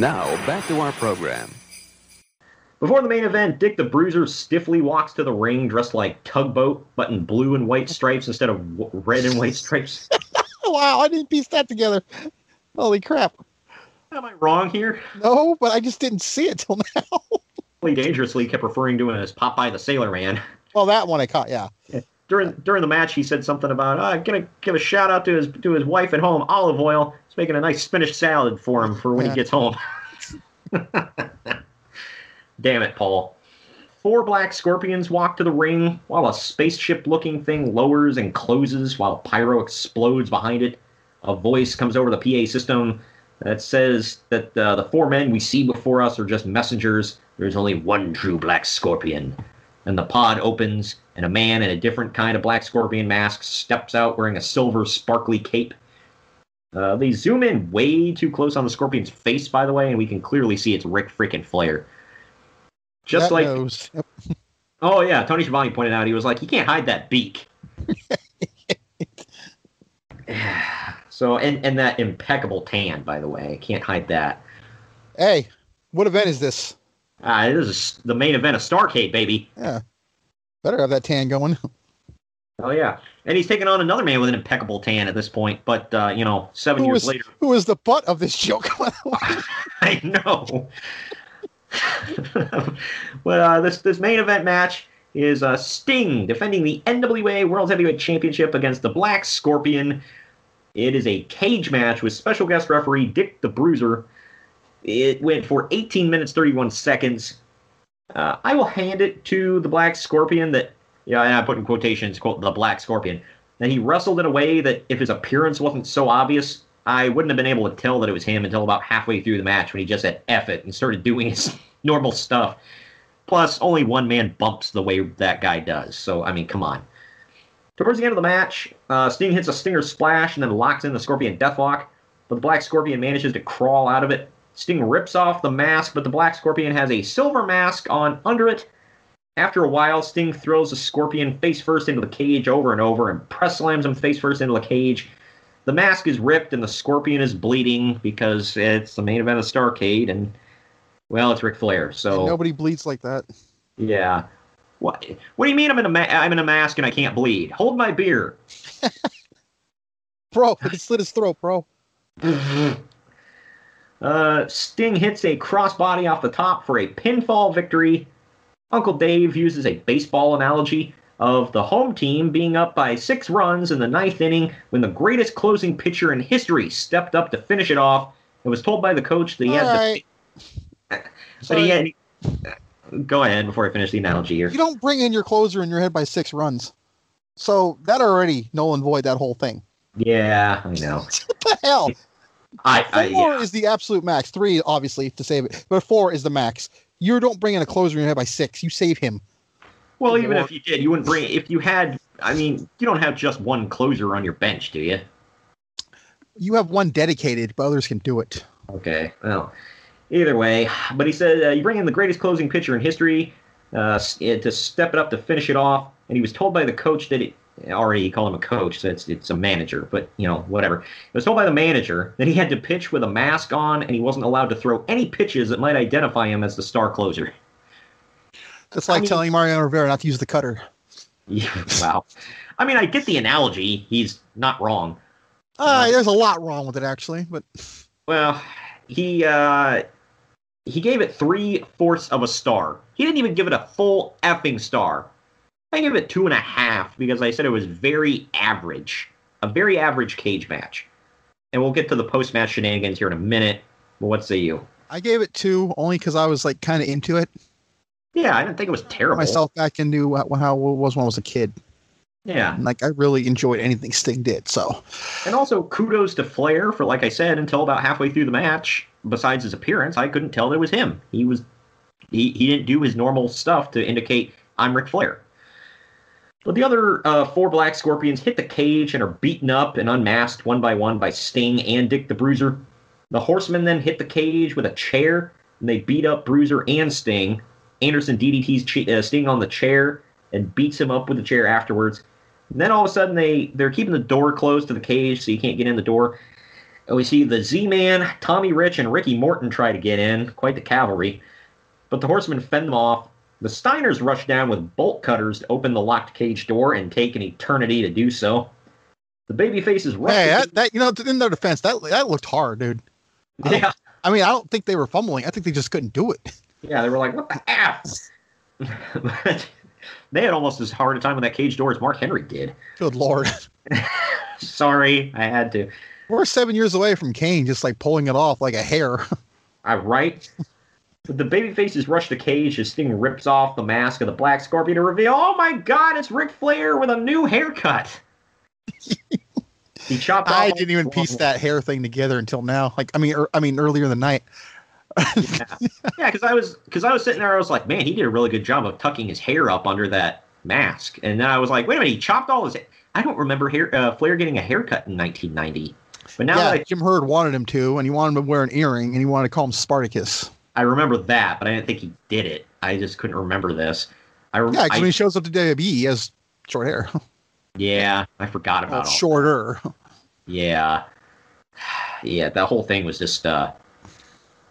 Now, back to our program. Before the main event, Dick the Bruiser stiffly walks to the ring dressed like Tugboat, but in blue and white stripes instead of w- red and white stripes. [LAUGHS] wow, I didn't piece that together. Holy crap. Am I wrong here? No, but I just didn't see it till [LAUGHS] now. Lee Dangerously kept referring to him as Popeye the Sailor Man. well, that one I caught, yeah. During during the match, he said something about, oh, I'm gonna give a shout out to his to his wife at home, Olive Oyl. He's making a nice spinach salad for him for when Yeah. he gets home. [LAUGHS] Damn it, Paul. Four black scorpions walk to the ring while a spaceship looking thing lowers and closes while pyro explodes behind it. A voice comes over the PA system that says that uh, the four men we see before us are just messengers. There's only one true black scorpion. And the pod opens, and a man in a different kind of black scorpion mask steps out wearing a silver sparkly cape. Uh, they zoom in way too close on the scorpion's face, by the way, and we can clearly see it's Ric freaking Flair. Just That like. [LAUGHS] Oh yeah, Tony Schiavone pointed out he was like, you can't hide that beak. [LAUGHS] so and and that impeccable tan, by the way, can't hide that. Hey, what event is this? Ah, this is the main event of Starrcade, baby. Yeah. Better have that tan going. [LAUGHS] Oh yeah, and he's taking on another man with an impeccable tan at this point. But uh, you know, seven Who years is, later, who is the butt of this joke? [LAUGHS] I know. [LAUGHS] well, uh, this this main event match is uh, Sting defending the NWA World Heavyweight Championship against the Black Scorpion. It is a cage match with special guest referee Dick the Bruiser. It went for 18 minutes 31 seconds. Uh, I will hand it to the Black Scorpion that, yeah, and I put in quotations, quote, the Black Scorpion. That he wrestled in a way that if his appearance wasn't so obvious, I wouldn't have been able to tell that it was him until about halfway through the match when he just said F it and started doing his [LAUGHS] normal stuff. Plus, only one man bumps the way that guy does. So, I mean, come on. Towards the end of the match, uh, Sting hits a Stinger splash and then locks in the Scorpion Deathlock, but the Black Scorpion manages to crawl out of it. Sting rips off the mask, but the Black Scorpion has a silver mask on under it. After a while, Sting throws the Scorpion face first into the cage over and over and press slams him face first into the cage. The mask is ripped and the Scorpion is bleeding because it's the main event of Starrcade and, well, it's Ric Flair. So Nobody bleeds like that. yeah. What? What do you mean I'm in a ma- I'm in a mask and I can't bleed? Hold my beer. [LAUGHS] Bro, it slit his throat, bro. [LAUGHS] Uh, Sting hits a crossbody off the top for a pinfall victory. Uncle Dave uses a baseball analogy of the home team being up by six runs in the ninth inning when the greatest closing pitcher in history stepped up to finish it off and was told by the coach that he had Alright. to. But he had. Go ahead before I finish the analogy here. You don't bring in your closer in your head by six runs. So that already null and void that whole thing. Yeah, I know. [LAUGHS] What the hell? I, I Four yeah. is the absolute max. Three, obviously, to save it. But four is the max. You don't bring in a closer in your head by six. You save him. Well, even if you did, you wouldn't bring. If you had, I mean, you don't have just one closer on your bench, do you? You have one dedicated, but others can do it. Okay. Well, either way, but he said uh, you bring in the greatest closing pitcher in history uh, to step it up to finish it off, and he was told by the coach that it. Already, he called him a coach, so it's it's a manager, but you know whatever. It was told by the manager that he had to pitch with a mask on, and he wasn't allowed to throw any pitches that might identify him as the star closer. That's like telling Mariano Rivera not to use the cutter. Yeah, wow. I mean, I get the analogy. He's not wrong. Uh, there's a lot wrong with it, actually. But Well, he uh, he gave it three fourths of a star. He didn't even give it a full effing star. I gave it two and a half because I said it was very average, a very average cage match. And we'll get to the post match shenanigans here in a minute. But what say you? I gave it two only because I was like kind of into it. Yeah, I didn't think it was terrible. Myself back into how it was when I was a kid. Yeah. Like I really enjoyed anything Sting did. So, and also kudos to Flair for, like I said, until about halfway through the match. Besides his appearance, I couldn't tell that it was him. He was he he didn't do his normal stuff to indicate I'm Ric Flair. But the other uh, four Black Scorpions hit the cage and are beaten up and unmasked one by one by Sting and Dick the Bruiser. The Horsemen then hit the cage with a chair and they beat up Bruiser and Sting. Anderson DDT's uh, Sting on the chair and beats him up with the chair afterwards. And then all of a sudden they they're keeping the door closed to the cage so you can't get in the door. And we see the Z-Man, Tommy Rich, and Ricky Morton try to get in, quite the cavalry. But the Horsemen fend them off. The Steiners rush down with bolt cutters to open the locked cage door and take an eternity to do so. The baby faces rush. Hey, that, that you know, in their defense, that that looked hard, dude. I Yeah. I mean, I don't think they were fumbling. I think they just couldn't do it. Yeah, they were like, what the F? [LAUGHS] but they had almost as hard a time with that cage door as Mark Henry did. Good lord. [LAUGHS] Sorry, I had to. We're seven years away from Kane just like pulling it off like a hair. I right. [LAUGHS] The baby faces rush the cage as Sting rips off the mask of the Black Scorpion to reveal, oh my god, it's Ric Flair with a new haircut. he chopped I didn't even piece that hair thing together until now. Like, I mean, er, I mean, earlier in the night. Yeah, because I was because I was sitting there, I was like, man, he did a really good job of tucking his hair up under that mask, and then I was like, wait a minute, he chopped all his. Hair. I don't remember hair, uh, Flair getting a haircut in 1990, but now yeah, that I, Jim Herd wanted him to, and he wanted him to wear an earring, and he wanted to call him Spartacus. I remember that, but I didn't think he did it. I just couldn't remember this. I rem- Yeah, because when he shows up to WWE, he has short hair. [LAUGHS] yeah, I forgot Well, about all. shorter. Yeah, [SIGHS] yeah, that whole thing was just uh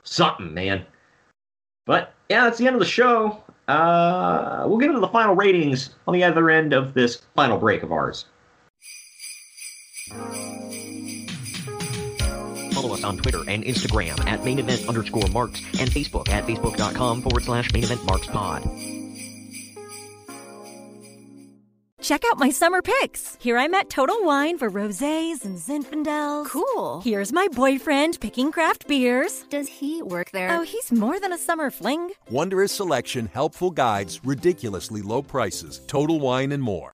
something, man. But yeah, that's the end of the show. Uh, we'll get into the final ratings on the other end of this final break of ours. Follow us on Twitter and Instagram at main event underscore marks and Facebook at facebook.com forward slash main event marks pod. Check out my summer picks. Here I'm at Total Wine for rosés and Zinfandels. Cool. Here's my boyfriend picking craft beers. Does he work there? Oh, he's more than a summer fling. Wondrous selection, helpful guides, ridiculously low prices, total wine and more.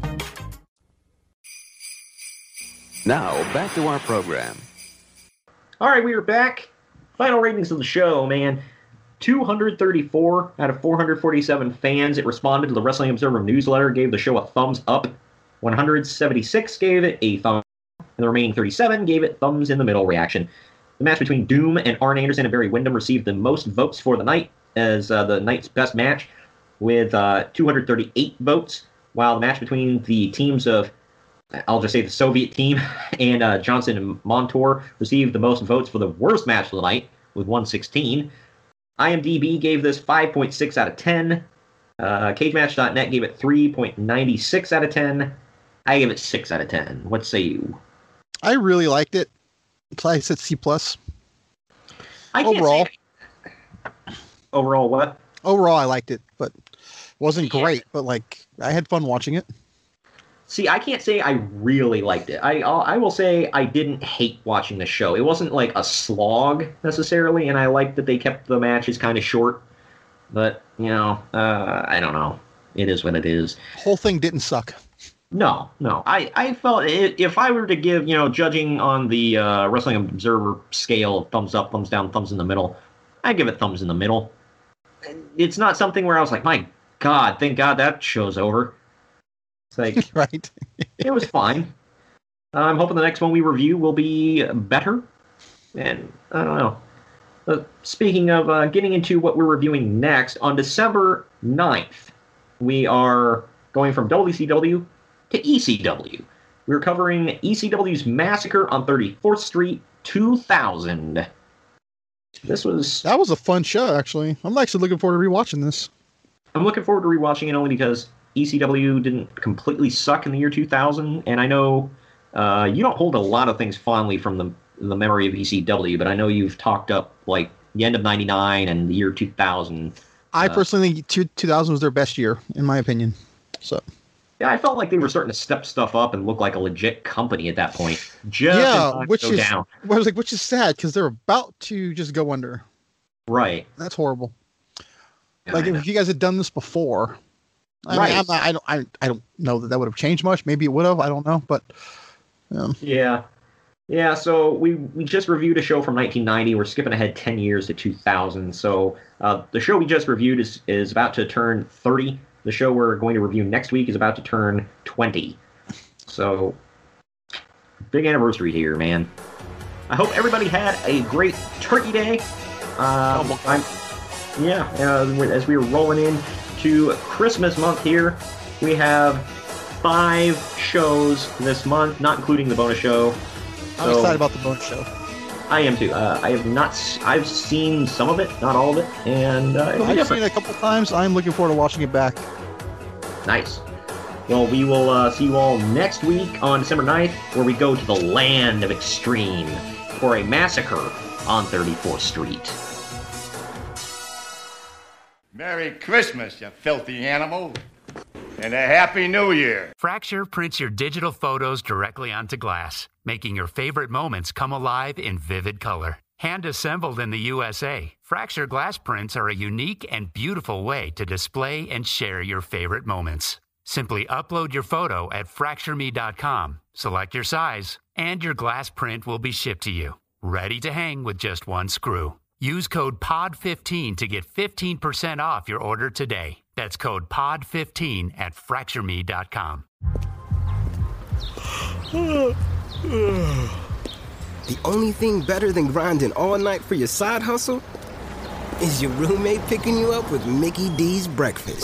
Now, back to our program. All right, we are back. Final ratings of the show, man. 234 out of 447 fans that responded to the Wrestling Observer newsletter gave the show a thumbs up. 176 gave it a thumb, and the remaining 37 gave it thumbs in the middle reaction. The match between Doom and Arn Anderson and Barry Windham received the most votes for the night as uh, the night's best match, with uh, 238 votes, while the match between the teams of I'll just say the Soviet team [LAUGHS] and uh, Johnson and Montour received the most votes for the worst match of the night with 116. IMDb gave this 5.6 out of 10. Uh, CageMatch.net gave it 3.96 out of 10. I give it 6 out of 10. What say you? I really liked it. So I said C plus. I Overall, Overall, what? overall, I liked it, but it wasn't great. But like, I had fun watching it. See, I can't say I really liked it. I I'll- say I didn't hate watching the show. It wasn't like a slog necessarily, and I liked that they kept the matches kind of short. But you know, uh, I don't know. It is what it is. Whole thing didn't suck. No, no. I, I felt i if I were to give, you know, judging on the uh, Wrestling Observer scale, thumbs up, thumbs down, thumbs in the middle, I give it thumbs in the middle. It's not something where I was like, my God, thank God that show's over. It's like, [LAUGHS] right. it was fine. I'm hoping the next one we review will be better. And I don't know. Uh, speaking of uh, getting into what we're reviewing next, on December 9th, we are going from WCW to ECW. We're covering ECW's Massacre on 34th Street 2000. This was. That was a fun show, actually. I'm actually looking forward to rewatching this. I'm looking forward to rewatching it only because ECW didn't completely suck in the year 2000, and I know uh, you don't hold a lot of things fondly from the the memory of ECW, but I know you've talked up like the end of '99 and the year 2000. I Uh, personally think two, 2000 was their best year, in my opinion. So Yeah, I felt like they were starting to step stuff up and look like a legit company at that point. Just yeah, which go is down. I was like, which is sad because they're about to just go under. Right. That's horrible. Yeah, like if you guys had done this before, I Right. mean, I'm not, I don't, I, I don't know that that would have changed much. Maybe it would have. I don't know, but um, Yeah. Yeah, so we, we just reviewed a show from 1990. We're skipping ahead 10 years to 2000. So uh, the show we just reviewed is, is about to turn 30. The show we're going to review next week is about to turn 20. So big anniversary here, man. I hope everybody had a great Turkey Day. Um, I'm, yeah, uh, as we were rolling in to Christmas month here, we have five shows this month, not including the bonus show. I'm So- excited about the bonus show. I am too. Uh, I have not. I've seen some of it, not all of it, and uh, I've different. seen it a couple times. I'm looking forward to watching it back. Nice. Well, we will uh, see you all next week on December 9th, where we go to the land of extreme for a massacre on 34th Street. Merry Christmas, you filthy animal. And a Happy New Year. Fracture prints your digital photos directly onto glass, making your favorite moments come alive in vivid color. Hand assembled in the USA, Fracture glass prints are a unique and beautiful way to display and share your favorite moments. Simply upload your photo at fractureme.com, select your size, and your glass print will be shipped to you, ready to hang with just one screw. Use code POD15 to get 15% off your order today. That's code POD15 at fractureme.com. [SIGHS] The only thing better than grinding all night for your side hustle is your roommate picking you up with Mickey D's breakfast.